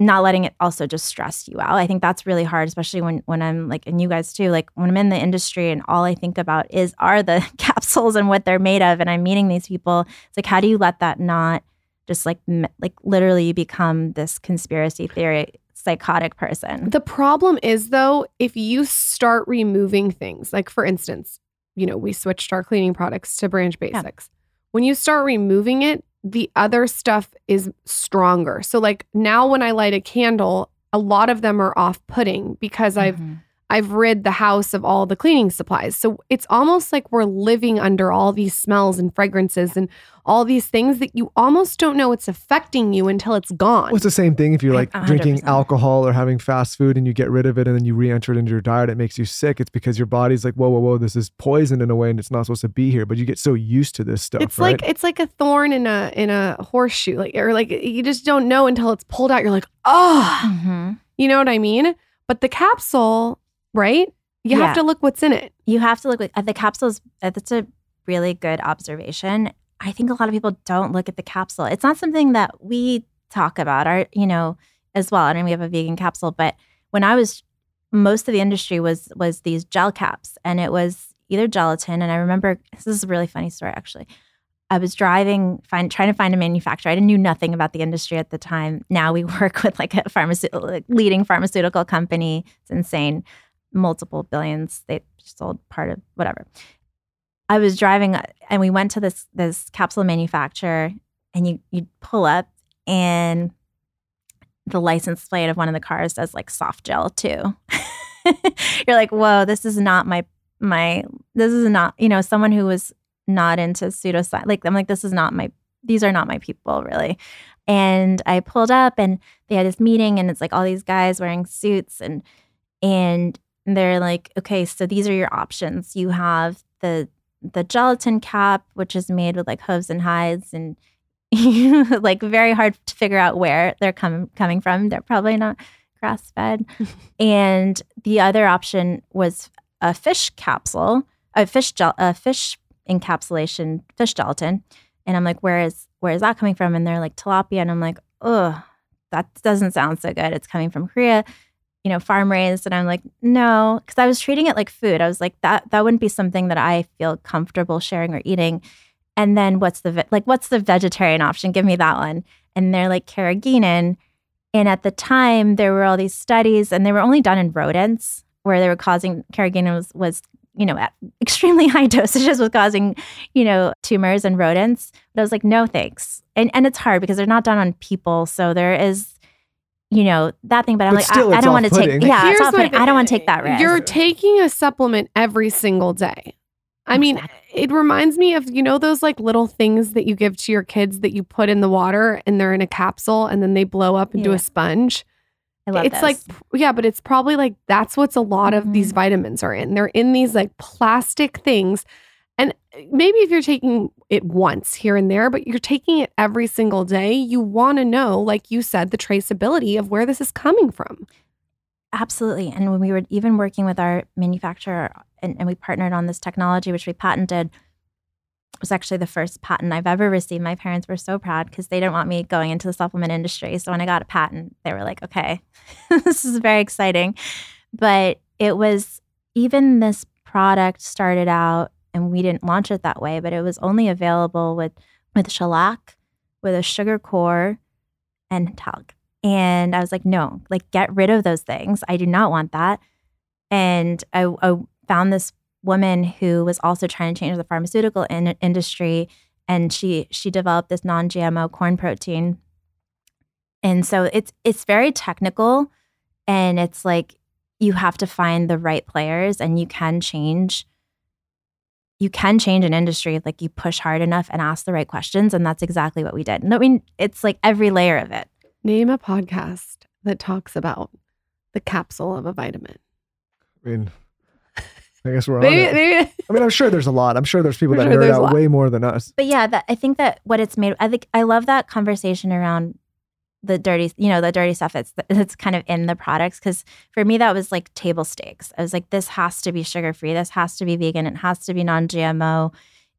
Speaker 6: not letting it also just stress you out. I think that's really hard, especially when when I'm like, and you guys too, like when I'm in the industry and all I think about is are the capsules and what they're made of, and I'm meeting these people. It's like, how do you let that not just like like literally become this conspiracy theory psychotic person?
Speaker 2: The problem is though, if you start removing things, like for instance, you know, we switched our cleaning products to Branch Basics. When you start removing it, the other stuff is stronger. So like now when I light a candle, a lot of them are off-putting because I've
Speaker 6: Mhm.
Speaker 2: I've rid the house of all the cleaning supplies. So it's almost like we're living under all these smells and fragrances and all these things that you almost don't know it's affecting you until it's gone.
Speaker 7: Well, it's the same thing if you're like
Speaker 6: A hundred
Speaker 7: drinking alcohol or having fast food and you get rid of it and then you re-enter it into your diet, it makes you sick. It's because your body's like, whoa, whoa, whoa, this is poison in a way and it's not supposed to be here. But you get so used to this stuff.
Speaker 2: it's
Speaker 7: right?
Speaker 2: like it's like a thorn in a in a horseshoe, like or like you just don't know until it's pulled out. You're like, oh,
Speaker 6: Mhm.
Speaker 2: you know what I mean? But the capsule, right? You
Speaker 6: Yeah.
Speaker 2: have to look what's in it.
Speaker 6: You have to look at the capsules. That's a really good observation. I think a lot of people don't look at the capsule. It's not something that we talk about, our, you know, as well. I mean, we have a vegan capsule, but when I was, most of the industry was was these gel caps, and it was either gelatin. And I remember this is a really funny story, actually. I was driving, find, trying to find a manufacturer. I didn't knew nothing about the industry at the time. Now we work with like a pharmaceutical, like leading pharmaceutical company. It's insane, multiple billions. They sold part of whatever. I was driving, and we went to this this capsule manufacturer, and you you pull up, and the license plate of one of the cars says like soft gel too. You're like, whoa, this is not my my. This is not you know someone who was not into pseudoscience. Like I'm like, this is not my. These are not my people really. And I pulled up, and they had this meeting, and it's like all these guys wearing suits, and and they're like, okay, so these are your options. You have the the gelatin cap, which is made with like hooves and hides, and like very hard to figure out where they're coming coming from. They're probably not grass fed. and the other option was a fish capsule, a fish gel, a fish encapsulation, fish gelatin. And I'm like, where is where is that coming from? And they're like tilapia, and I'm like, oh, that doesn't sound so good. It's coming from Korea you know, farm raised. And I'm like, no, because I was treating it like food. I was like, that that wouldn't be something that I feel comfortable sharing or eating. And then what's the ve- like, what's the vegetarian option? Give me that one. And they're like carrageenan. And at the time, there were all these studies, and they were only done in rodents, where they were causing carrageenan was was you know at extremely high dosages was causing you know tumors in rodents. But I was like, no thanks. And and it's hard because they're not done on people, so there is you know that thing but i'm
Speaker 7: But
Speaker 6: like
Speaker 7: still,
Speaker 6: I, I don't want to take
Speaker 7: off-putting.
Speaker 6: yeah it's
Speaker 2: Here's my
Speaker 6: off-putting. i don't want to take that risk
Speaker 2: You're taking a supplement every single day. I mean,
Speaker 6: Exactly.
Speaker 2: it reminds me of, you know, those like little things that you give to your kids that you put in the water and they're in a capsule and then they blow up into
Speaker 6: Yeah.
Speaker 2: a sponge.
Speaker 6: i love that.
Speaker 2: it's
Speaker 6: those.
Speaker 2: like, yeah, but it's probably like that's what's a lot of
Speaker 6: Mm-hmm.
Speaker 2: these vitamins are in. They're in these like plastic things. Maybe if you're taking it once here and there, but you're taking it every single day, you want to know, like you said, the traceability of where this is coming from.
Speaker 6: Absolutely. And when we were even working with our manufacturer and, and we partnered on this technology, which we patented, was actually the first patent I've ever received. My parents were so proud because they didn't want me going into the supplement industry. So when I got a patent, they were like, okay, this is very exciting. But it was even this product started out and we didn't launch it that way, but it was only available with with shellac, with a sugar core, and talc. And I was like, no, like get rid of those things. I do not want that. And I, I found this woman who was also trying to change the pharmaceutical in- industry, and she she developed this non-GMO corn protein. And so it's it's very technical, and it's like you have to find the right players, and you can change. You can change an industry if like you push hard enough and ask the right questions, and that's exactly what we did. And I mean, it's like every layer of it.
Speaker 2: Name a podcast that talks about the capsule of a vitamin.
Speaker 7: I mean, I guess we're on
Speaker 2: Maybe,
Speaker 7: it.
Speaker 2: maybe
Speaker 7: I mean, I'm sure there's a lot. I'm sure there's people
Speaker 2: For
Speaker 7: that
Speaker 2: sure
Speaker 7: nerd out way more than us.
Speaker 6: But yeah, that I think that what it's made, I think I love that conversation around the dirty, you know, the dirty stuff that's that's kind of in the products. Because for me, that was like table stakes. I was like, this has to be sugar free. This has to be vegan. It has to be non GMO.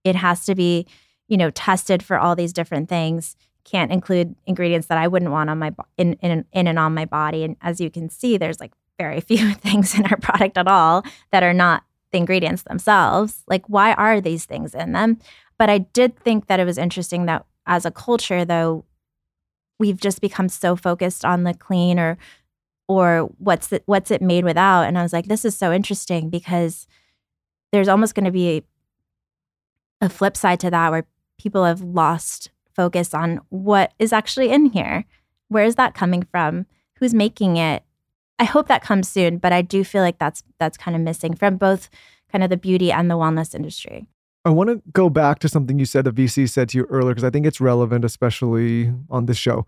Speaker 6: It has to be, you know, tested for all these different things. Can't include ingredients that I wouldn't want on my in in in and on my body. And as you can see, there's like very few things in our product at all that are not the ingredients themselves. Like, why are these things in them? But I did think that it was interesting that as a culture, though, we've just become so focused on the clean or or what's it what's it made without. And I was like, this is so interesting because there's almost going to be a flip side to that where people have lost focus on what is actually in here. Where is that coming from? Who's making it? I hope that comes soon, but I do feel like that's that's kind of missing from both kind of the beauty and the wellness industry.
Speaker 7: I want to go back to something you said a VC said to you earlier because I think it's relevant, especially on this show.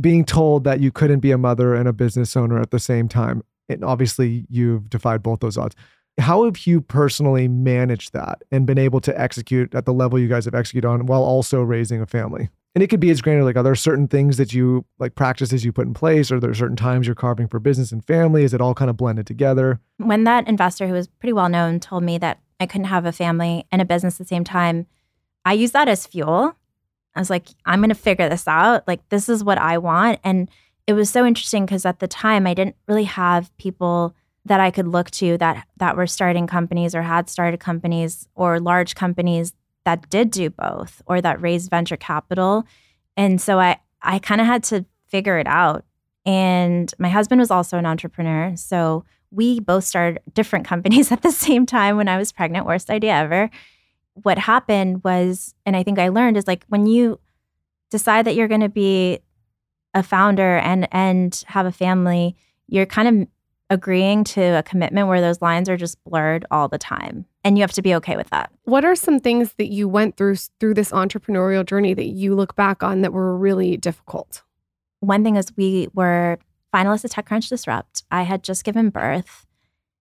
Speaker 7: Being told that you couldn't be a mother and a business owner at the same time. And obviously, you've defied both those odds. How have you personally managed that and been able to execute at the level you guys have executed on while also raising a family? And it could be as granular like, are there certain things that you like practices you put in place? Are there certain times you're carving for business and family? Is it all kind of blended together?
Speaker 6: When that investor who was pretty well known told me that I couldn't have a family and a business at the same time, I used that as fuel. I was like, I'm going to figure this out. Like, this is what I want. And it was so interesting because at the time, I didn't really have people that I could look to that that were starting companies or had started companies or large companies that did do both or that raised venture capital. And so I I kind of had to figure it out. And my husband was also an entrepreneur, so we both started different companies at the same time when I was pregnant. Worst idea ever. What happened was, and I think I learned is like when you decide that you're going to be a founder and and have a family, you're kind of agreeing to a commitment where those lines are just blurred all the time and you have to be okay with that
Speaker 2: What are some things that you went through through this entrepreneurial journey that you look back on that were really difficult?
Speaker 6: one thing is we were finalists at TechCrunch Disrupt. I had just given birth.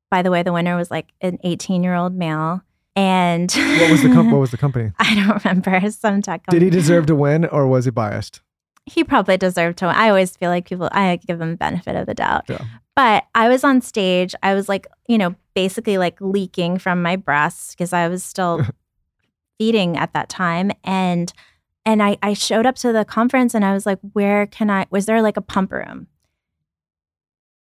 Speaker 6: By the way, the winner was like an 18 year old male. And
Speaker 7: What was the com- what was the company?
Speaker 6: I don't remember some tech. company.
Speaker 7: Did he deserve to win or was he biased?
Speaker 6: He probably deserved to. win. I always feel like people. I give them benefit of the doubt.
Speaker 7: Yeah.
Speaker 6: But I was on stage. I was like, you know, basically like leaking from my breasts because I was still feeding at that time, and and I I showed up to the conference and I was like, where can I? Was there like a pump room?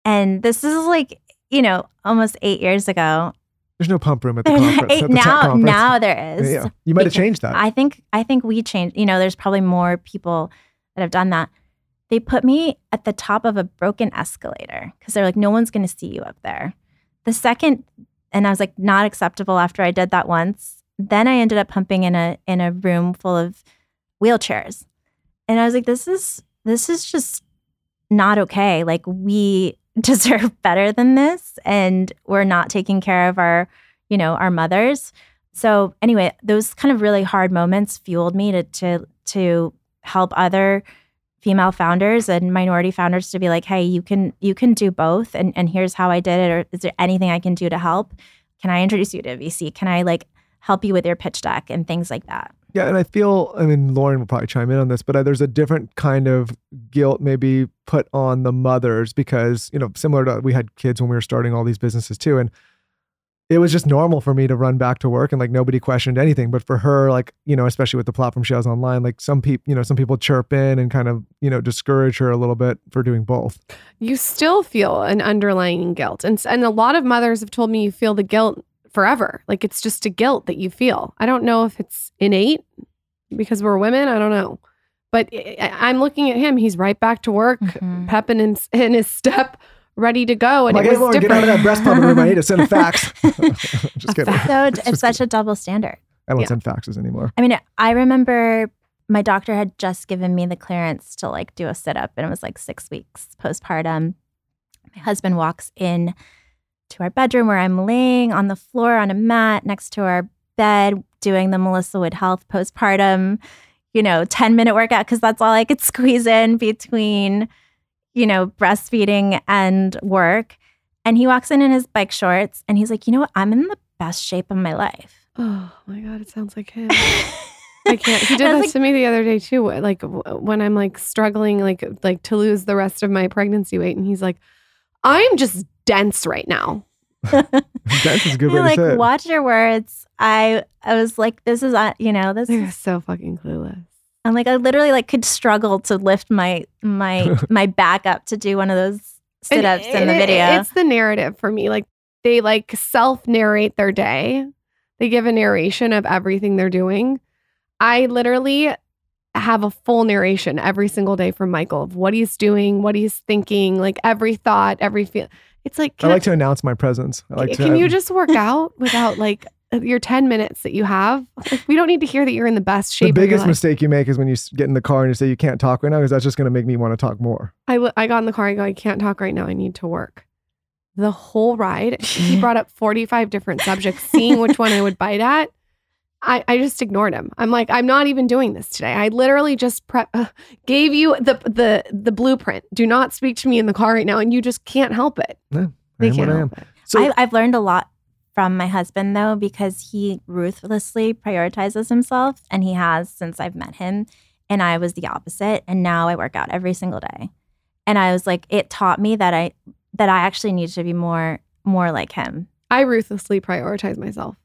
Speaker 6: And this is like, you know, almost eight years ago.
Speaker 7: There's no pump room at the conference.
Speaker 6: eight-
Speaker 7: at the
Speaker 6: now,
Speaker 7: conference.
Speaker 6: now there is.
Speaker 7: Yeah, you might have changed that.
Speaker 6: I think I think we changed. You know, there's probably more people that have done that. They put me at the top of a broken escalator because they're like, no one's going to see you up there. The second, and I was like, not acceptable. After I did that once, then I ended up pumping in a in a room full of wheelchairs, and I was like, this is this is just not okay. Like we deserve better than this, and we're not taking care of our, you know, our mothers. So anyway, those kind of really hard moments fueled me to to to help other female founders and minority founders to be like, hey, you can you can do both and, and here's how I did it, or is there anything I can do to help? Can I introduce you to VC? Can I like help you with your pitch deck and things like that?
Speaker 7: Yeah, and I feel, I mean, Lauryn will probably chime in on this, but uh, there's a different kind of guilt maybe put on the mothers because, you know, similar to we had kids when we were starting all these businesses too. And it was just normal for me to run back to work and like nobody questioned anything. But for her, like, you know, especially with the platform she has online, like some people, you know, some people chirp in and kind of, you know, discourage her a little bit for doing both.
Speaker 2: You still feel an underlying guilt. And, and a lot of mothers have told me you feel the guilt forever. Like it's just a guilt that you feel. I don't know if it's innate because we're women. I don't know. But I- I- I'm looking at him. He's right back to work,
Speaker 6: Mhm.
Speaker 2: pep in, his- in his step, ready to go. And
Speaker 7: like,
Speaker 2: it
Speaker 7: hey,
Speaker 2: was
Speaker 7: Lauryn, get out of that breast pump room. I need to send a fax. just kidding.
Speaker 6: So it's,
Speaker 7: Just
Speaker 6: it's such
Speaker 7: kidding.
Speaker 6: a double standard.
Speaker 7: I don't
Speaker 2: Yeah.
Speaker 7: send faxes anymore.
Speaker 6: I mean, I remember my doctor had just given me the clearance to like do a sit up, and it was like six weeks postpartum. My husband walks in to our bedroom where I'm laying on the floor on a mat next to our bed doing the Melissa Wood Health postpartum, you know, 10 minute workout because that's all I could squeeze in between, you know, breastfeeding and work. And he walks in in his bike shorts and he's like, you know what? I'm in the best shape of my life.
Speaker 2: Oh my God, it sounds like him. I can't. He did that
Speaker 6: like,
Speaker 2: to me the other day too. Like when I'm like struggling, like like to lose the rest of my pregnancy weight, and he's like, "I'm just dense right now."
Speaker 7: That's a good way
Speaker 6: You're
Speaker 7: to
Speaker 6: like,
Speaker 7: say it.
Speaker 6: watch your words. I I was like, this is uh, you know, this
Speaker 2: They're
Speaker 6: is
Speaker 2: so fucking clueless.
Speaker 6: I'm like I literally like could struggle to lift my my my back up to do one of those sit ups in the
Speaker 2: it-
Speaker 6: video.
Speaker 2: It's the narrative for me. Like they like self narrate their day. They give a narration of everything they're doing. I literally have a full narration every single day from Michael of what he's doing, what he's thinking, like every thought, every feel. It's like,
Speaker 7: I
Speaker 2: can,
Speaker 7: like to announce my presence. I like to
Speaker 2: can you just work out without like uh, your 10 minutes that you have. Like, we don't need to hear that you're in the best shape.
Speaker 7: the biggest mistake you make is when you get in the car and you say you can't talk right now because that's just going to make me want to talk more.
Speaker 2: I, w- I got in the car. I go, I can't talk right now. I need to work. The whole ride, he brought up 45 different subjects, seeing which one I would bite at. I, I just ignored him. I'm like, I'm not even doing this today. I literally just pre- uh, gave you the the the blueprint. Do not speak to me in the car right now, and you just can't help it.
Speaker 7: I
Speaker 2: They
Speaker 7: am what
Speaker 2: can't
Speaker 7: I am. So
Speaker 6: I, I've learned a lot from my husband though because he ruthlessly prioritizes himself, and he has since I've met him. And I was the opposite, and now I work out every single day. And I was like, it taught me that I that I actually need to be more more like him.
Speaker 2: I ruthlessly prioritize myself.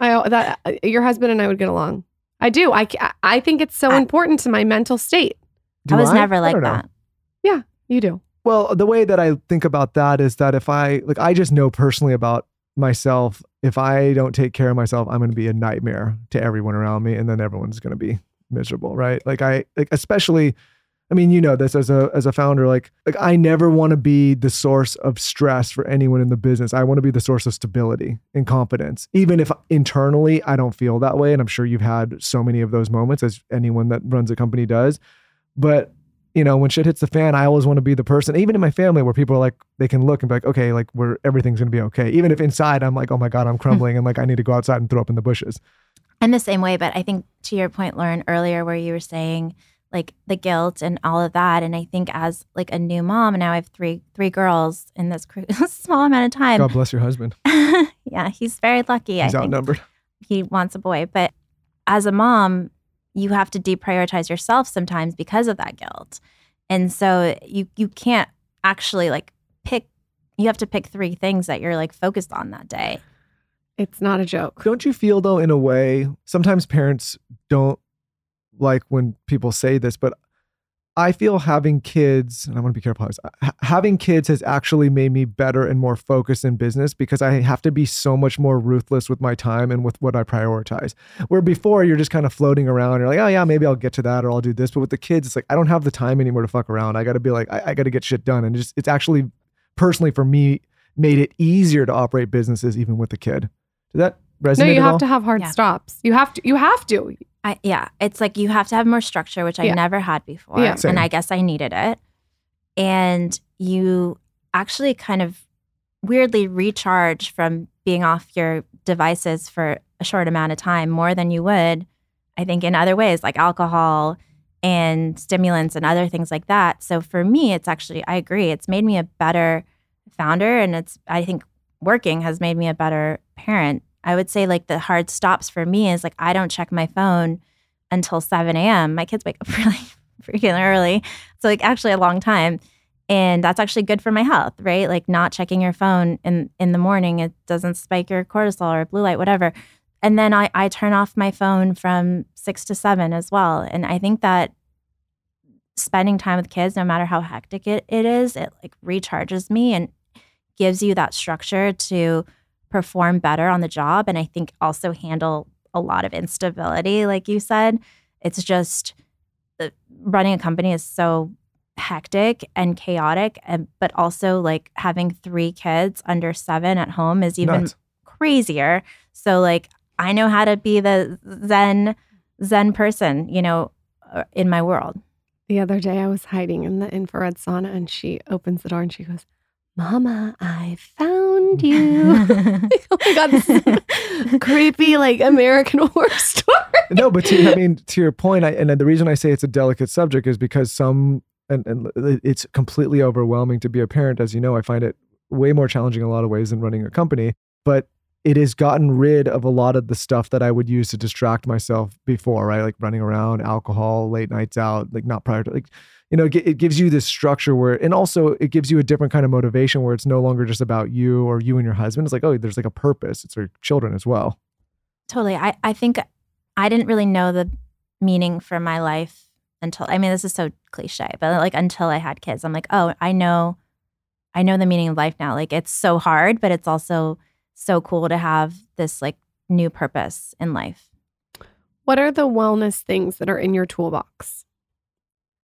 Speaker 2: I that uh, your husband and I would get along. I do. I I think it's so
Speaker 6: I-
Speaker 2: important to my mental state.
Speaker 7: do
Speaker 6: I was never like that.
Speaker 2: Yeah, You do.
Speaker 7: Well, the way that I think about that is that if I like, I just know personally about myself. If I don't take care of myself, I'm going to be a nightmare to everyone around me, and then everyone's going to be miserable, right? Like I, like especially, I mean, you know this as a as a founder. Like, like I never want to be the source of stress for anyone in the business. I want to be the source of stability and confidence, even if internally I don't feel that way. And I'm sure you've had so many of those moments, as anyone that runs a company does. But you know, when shit hits the fan, I always want to be the person, even in my family, where people are like, they can look and be like, okay, like we're everything's gonna be okay. Even if inside I'm like, oh my god, I'm crumbling, and like I need to go outside and throw up in the bushes.
Speaker 6: I'm the same way, but I think to your point, Lauryn, earlier where you were saying like the guilt and all of that, and I think as like a new mom, now I have three three girls in this cr- small amount of time.
Speaker 7: God bless your husband.
Speaker 6: yeah, he's very lucky. I
Speaker 7: He's
Speaker 6: think
Speaker 7: outnumbered.
Speaker 6: he wants a boy, but as a mom, you have to deprioritize yourself sometimes because of that guilt, and so you you can't actually like pick. You have to pick three things that you're like focused on that day.
Speaker 2: It's not a joke.
Speaker 7: Don't you feel though, in a way, sometimes parents don't like when people say this, but I feel having kids, and I want to be careful. Uh, ha- Having kids has actually made me better and more focused in business because I have to be so much more ruthless with my time and with what I prioritize. Where before you're just kind of floating around, you're like, oh yeah, maybe I'll get to that or I'll do this. But with the kids, it's like I don't have the time anymore to fuck around. I got to be like, I, I got to get shit done, and just it's actually personally for me made it easier to operate businesses even with the kid. Did that resonate?
Speaker 2: No, you
Speaker 7: at
Speaker 2: have
Speaker 7: all?
Speaker 2: to have hard
Speaker 6: Yeah.
Speaker 2: stops. You have to. You have to.
Speaker 6: I yeah, it's like you have to have more structure, which I
Speaker 2: Yeah.
Speaker 6: never had before,
Speaker 2: Yeah.
Speaker 6: And I guess I needed it. And you actually kind of weirdly recharge from being off your devices for a short amount of time more than you would, I think, in other ways like alcohol and stimulants and other things like that. So for me, it's actually I agree, it's made me a better founder, and it's I think working has made me a better parent. I would say like the hard stops for me is like I don't check my phone until 7 a.m. My kids wake up really freaking early. So like actually a long time. And that's actually good for my health, right? Like not checking your phone in in the morning, it doesn't spike your cortisol or blue light, whatever. And then I, I turn off my phone from six to seven as well. And I think that spending time with kids, no matter how hectic it, it is, it like recharges me and gives you that structure to perform better on the job and I think also handle a lot of instability like you said. It's just uh, running a company is so hectic and chaotic and but also like having 3 kids under 7 at home is even
Speaker 7: Nuts.
Speaker 6: crazier. So like I know how to be the zen zen person, you know, uh, in my world.
Speaker 2: The other day, I was hiding in the infrared sauna, and she opens the door and she goes, "Mama, I found you." oh my god, this is creepy, like American Horror Story.
Speaker 7: no, but to, I mean, to your point, I, and the reason I say it's a delicate subject is because some, and, and it's completely overwhelming to be a parent. As you know, I find it way more challenging in a lot of ways than running a company. But it has gotten rid of a lot of the stuff that I would use to distract myself before, right? Like running around, alcohol, late nights out, like not prior to, like, you know, it, gives you this structure where, and also it gives you a different kind of motivation where it's no longer just about you or you and your husband. It's like, oh, there's like a purpose. It's for children as well.
Speaker 6: Totally. I, I think I didn't really know the meaning for my life until I mean this is so cliche, but like until I had kids. I'm like, oh, I know I know the meaning of life now. Like it's so hard, but it's also so cool to have this like new purpose in life.
Speaker 2: What are the wellness things that are in your toolbox?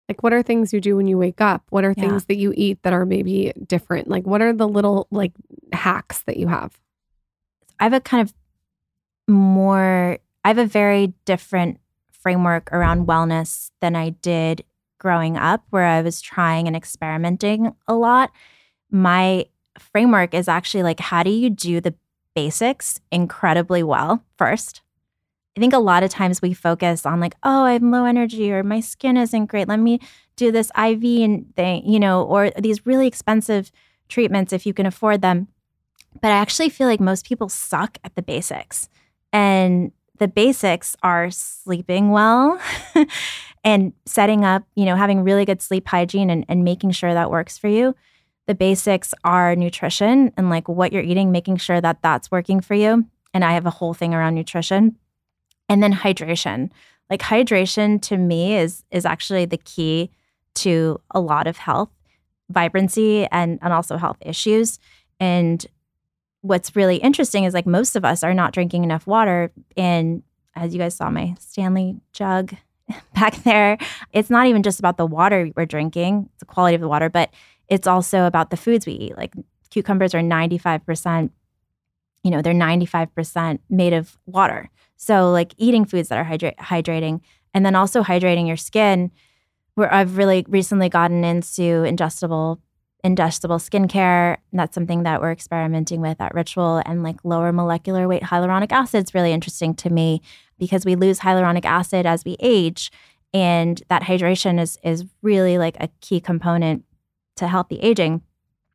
Speaker 2: Like, what are things you do when you wake up? What are
Speaker 6: Yeah.
Speaker 2: things that you eat that are maybe different? Like, what are the little like hacks that you have?
Speaker 6: I have a kind of more, I have a very different framework around wellness than I did growing up, where I was trying and experimenting a lot. My framework is actually like, how do you do the basics incredibly well first? I think a lot of times we focus on like, oh, I'm low energy or my skin isn't great. Let me do this IV and thing, you know, or these really expensive treatments if you can afford them. But I actually feel like most people suck at the basics. And the basics are sleeping well and setting up, you know, having really good sleep hygiene and, and making sure that works for you. The basics are nutrition and like what you're eating, making sure that that's working for you. And I have a whole thing around nutrition. And then hydration. Like hydration to me is is actually the key to a lot of health vibrancy and and also health issues. And what's really interesting is like most of us are not drinking enough water. And as you guys saw my stanley jug back there it's not even just about the water we're drinking it's the quality of the water but it's also about the foods we eat like cucumbers are 95% you know they're 95% made of water so, like eating foods that are hydra- hydrating and then also hydrating your skin. Where I've really recently gotten into ingestible ingestible skincare. And that's something that we're experimenting with at Ritual and like lower molecular weight hyaluronic acid is really interesting to me because we lose hyaluronic acid as we age. And that hydration is is really like a key component to healthy aging.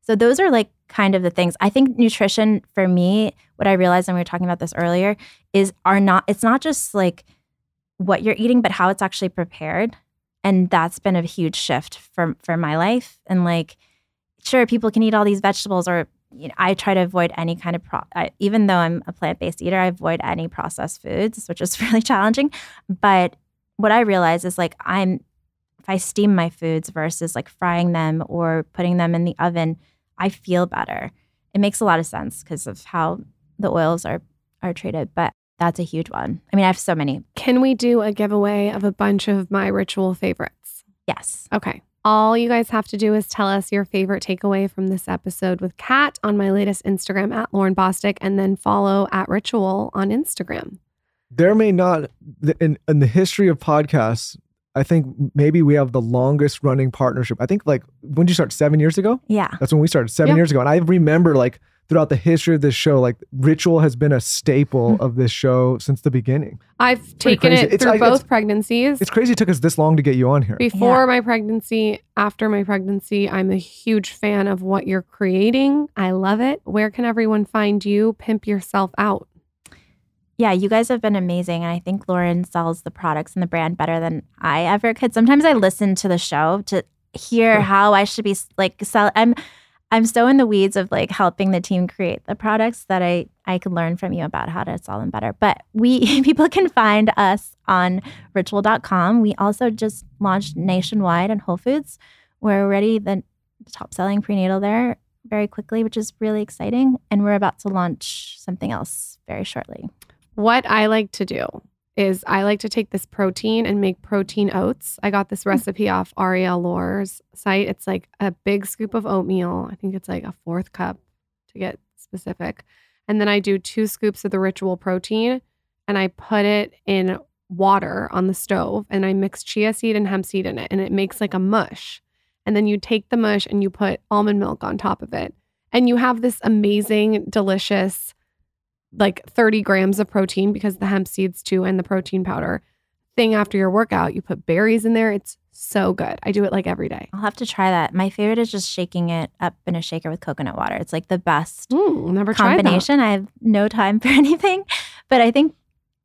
Speaker 6: So those are like kind of the things. I think nutrition for me, what I realized when we were talking about this earlier, is are not it's not just like what you're eating, but how it's actually prepared. And that's been a huge shift for for my life. And like, sure, people can eat all these vegetables, or you know, I try to avoid any kind of pro. I, even though I'm a plant based eater, I avoid any processed foods, which is really challenging. But what I realize is like I'm if I steam my foods versus like frying them or putting them in the oven, I feel better. It makes a lot of sense because of how the oils are are treated, but that's a huge one. I mean, I have so many.
Speaker 2: Can we do a giveaway of a bunch of my ritual favorites?
Speaker 6: Yes.
Speaker 2: Okay. All you guys have to do is tell us your favorite takeaway from this episode with Kat on my latest Instagram at Lauryn Bosstick and then follow at Ritual on Instagram.
Speaker 7: There may not, in, in the history of podcasts, I think maybe we have the longest running partnership. I think like when did you start? Seven years ago?
Speaker 6: Yeah.
Speaker 7: That's when we started seven
Speaker 2: Yeah.
Speaker 7: years ago. And I remember like throughout the history of this show, like ritual has been a staple mm. of this show since the beginning.
Speaker 2: I've
Speaker 7: pretty
Speaker 2: taken it
Speaker 7: It's
Speaker 2: through
Speaker 7: like-
Speaker 2: both
Speaker 7: it's-
Speaker 2: pregnancies.
Speaker 7: It's crazy it took us this long to get you on here.
Speaker 2: Before
Speaker 6: Yeah.
Speaker 2: my pregnancy, after my pregnancy, I'm a huge fan of what you're creating. I love it. Where can everyone find you? Pimp yourself out.
Speaker 6: Yeah, you guys have been amazing. And I think Lauryn sells the products and the brand better than I ever could. Sometimes I listen to the show to hear how I should be like sell I'm I'm so in the weeds of like helping the team create the products that I I could learn from you about how to sell them better. But we people can find us on ritual.com. We also just launched nationwide on Whole Foods. We're already the top selling prenatal there very quickly, which is really exciting. And we're about to launch something else very shortly.
Speaker 2: What I like to do is I like to take this protein and make protein oats. I got this mm. recipe off Ariel Lore's site. It's like a big scoop of oatmeal. I think it's like a fourth cup to get specific. And then I do two scoops of the ritual protein and I put it in water on the stove and I mix chia seed and hemp seed in it and it makes like a mush. And then you take the mush and you put almond milk on top of it. And you have this amazing, delicious, like 30 grams of protein because the hemp seeds too and the protein powder thing after your workout. You put berries in there. It's so good. I do it like every day.
Speaker 6: I'll have to try that. My favorite is just shaking it up in a shaker with coconut water. It's like the best
Speaker 2: Mm, never
Speaker 6: combination. I have no time for anything, but I think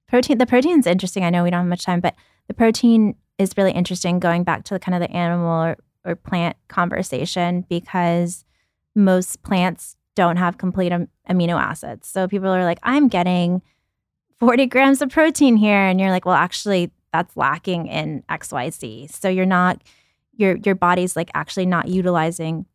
Speaker 6: protein. The protein's interesting. I know we don't have much time, but the protein is really interesting. Going back to the kind of the animal or, or plant conversation because most plants don't have complete am- amino acids. So people are like, I'm getting 40 grams of protein here, and you're like, well, actually, that's lacking in X, Y, Z. So you're not your your body's like actually not utilizing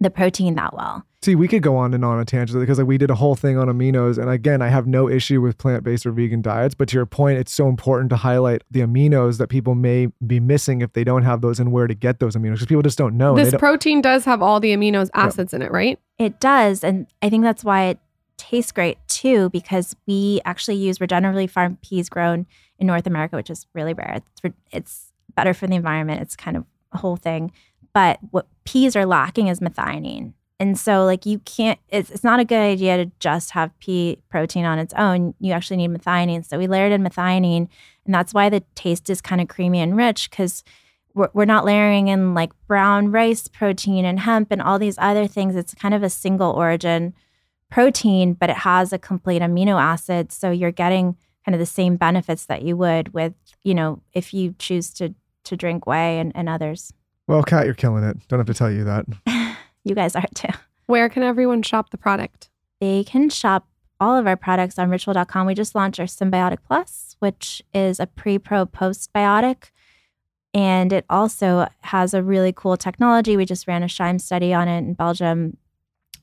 Speaker 6: the protein that well.
Speaker 7: See, we could go on and on a tangent because like we did a whole thing on aminos, and again, I have no issue with plant-based or vegan diets. But to your point, it's so important to highlight the aminos that people may be missing if they don't have those, and where to get those aminos because people just don't know.
Speaker 2: This
Speaker 7: don't,
Speaker 2: protein does have all the aminos acids in it, right?
Speaker 6: It does. And I think that's why it tastes great too because we actually use regeneratively farmed peas grown in North America, which is really rare. It's it's better for the environment. It's kind of a whole thing. But what peas are lacking is methionine. And so like you can't it's it's not a good idea to just have pea protein on its own. You actually need methionine. So we layered in methionine and that's why the taste is kind of creamy and rich cuz we're, we're not layering in like brown rice protein and hemp and all these other things. It's kind of a single origin protein, but it has a complete amino acid. So you're getting kind of the same benefits that you would with, you know, if you choose to to drink whey and, and others.
Speaker 7: Well, Kat, you're killing it. Don't have to tell you that.
Speaker 6: You guys are too.
Speaker 2: Where can everyone shop the product?
Speaker 6: They can shop all of our products on ritual.com. We just launched our Synbiotic Plus, which is a pre pro postbiotic. And it also has a really cool technology. We just ran a Shime study on it in Belgium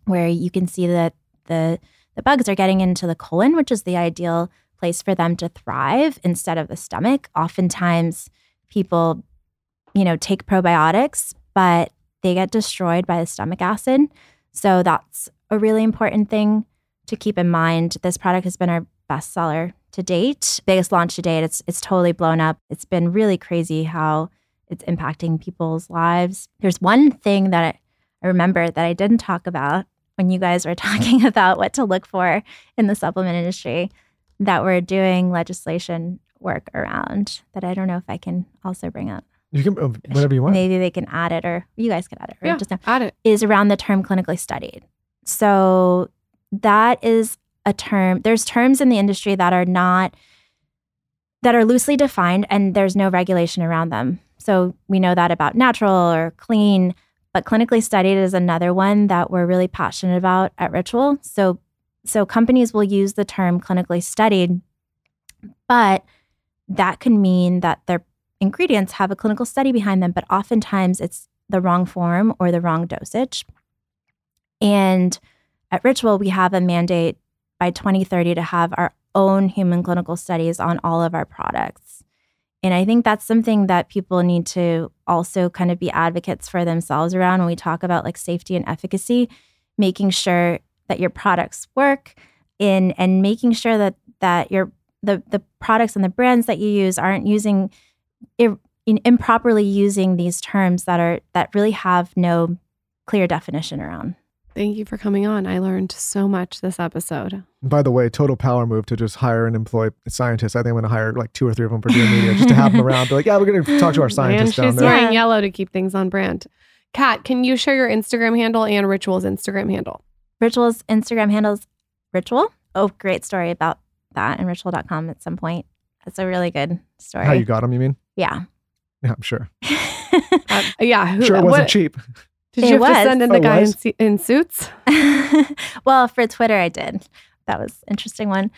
Speaker 6: where you can see that the the bugs are getting into the colon, which is the ideal place for them to thrive instead of the stomach. Oftentimes people, you know, take probiotics, but they get destroyed by the stomach acid. So that's a really important thing to keep in mind. This product has been our bestseller to date, biggest launch to date. It's it's totally blown up. It's been really crazy how it's impacting people's lives. There's one thing that I remember that I didn't talk about when you guys were talking about what to look for in the supplement industry that we're doing legislation work around that I don't know if I can also bring up.
Speaker 7: You can oh, whatever you want.
Speaker 6: Maybe they can add it or you guys can add it.
Speaker 2: Yeah,
Speaker 6: just now,
Speaker 2: add it.
Speaker 6: is around the term clinically studied. So that is a term. There's terms in the industry that are not that are loosely defined and there's no regulation around them. So we know that about natural or clean, but clinically studied is another one that we're really passionate about at Ritual. So so companies will use the term clinically studied, but that can mean that their ingredients have a clinical study behind them, but oftentimes it's the wrong form or the wrong dosage. And at Ritual, we have a mandate by 2030 to have our own human clinical studies on all of our products. And I think that's something that people need to also kind of be advocates for themselves around when we talk about like safety and efficacy, making sure that your products work in and making sure that that your the the products and the brands that you use aren't using in, improperly using these terms that are that really have no clear definition around.
Speaker 2: Thank you for coming on. I learned so much this episode.
Speaker 7: By the way, total power move to just hire and employ scientists. I think I'm going to hire like two or three of them for Dear Media just to have them around. Be like, yeah, we're going to talk to our scientists
Speaker 2: and
Speaker 7: down
Speaker 2: she's
Speaker 7: there.
Speaker 2: wearing yellow to keep things on brand. Kat, can you share your Instagram handle and Ritual's Instagram handle?
Speaker 6: Ritual's Instagram handles Ritual. Oh, great story about that and ritual.com at some point. That's a really good story.
Speaker 7: How you got them, you mean?
Speaker 6: Yeah.
Speaker 7: Yeah, I'm sure.
Speaker 2: Uh, yeah. Who,
Speaker 7: sure, it wasn't
Speaker 2: what-
Speaker 7: cheap.
Speaker 2: Did you have
Speaker 6: was.
Speaker 2: to send in
Speaker 7: Oh,
Speaker 2: the
Speaker 7: it
Speaker 2: guy in, in suits?
Speaker 6: well, for Twitter, I did. That was an interesting one.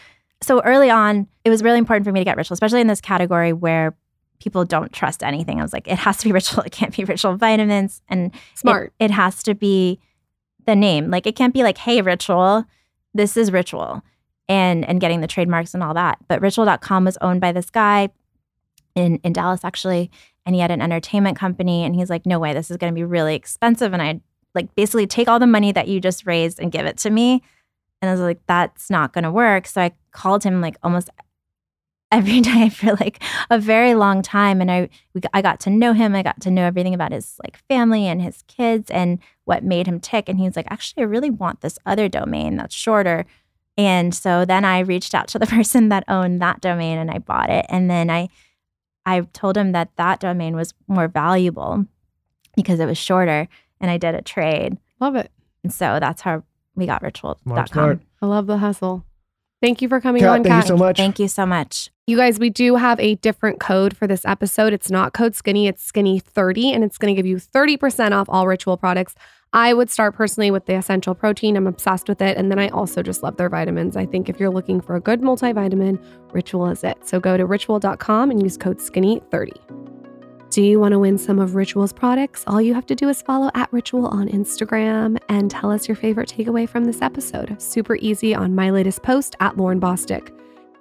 Speaker 6: So early on, it was really important for me to get ritual, especially in this category where people don't trust anything. I was like, it has to be ritual. It can't be ritual vitamins. And it-
Speaker 2: Smart.
Speaker 6: It, has to be the name. Like it can't be like, hey, ritual, this is ritual. And and getting the trademarks and all that. But ritual.com was owned by this guy in, in Dallas actually. And he had an entertainment company. And he's like, no way, this is gonna be really expensive. And I like basically take all the money that you just raised and give it to me. And I was like, that's not gonna work. So I called him like almost every day for like a very long time and I we, I got to know him I got to know everything about his like family and his kids and what made him tick and he's like actually I really want this other domain that's shorter and so then I reached out to the person that owned that domain and I bought it and then I I told him that that domain was more valuable because it was shorter and I did a trade
Speaker 2: Love it.
Speaker 6: and so that's how we got ritual.com.
Speaker 2: I love the hustle. Thank you for coming
Speaker 7: Kat,
Speaker 2: on,
Speaker 7: thank you so much.
Speaker 6: thank you so much
Speaker 2: You guys, we do have a different code for this episode. It's not code skinny, it's skinny 30, and it's going to give you 30% off all ritual products. I would start personally with the essential protein. I'm obsessed with it. And then I also just love their vitamins. I think if you're looking for a good multivitamin, Ritual is it. So go to ritual.com and use code skinny30. Do you want to win some of Ritual's products? All you have to do is follow at Ritual on Instagram and tell us your favorite takeaway from this episode. Super easy on my latest post at Lauryn Bosstick.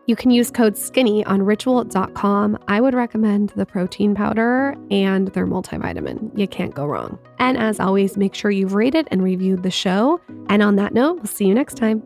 Speaker 2: You can use code SKINNY on ritual.com. I would recommend the protein powder and their multivitamin. You can't go wrong. And as always, make sure you've rated and reviewed the show. And on that note, we'll see you next time.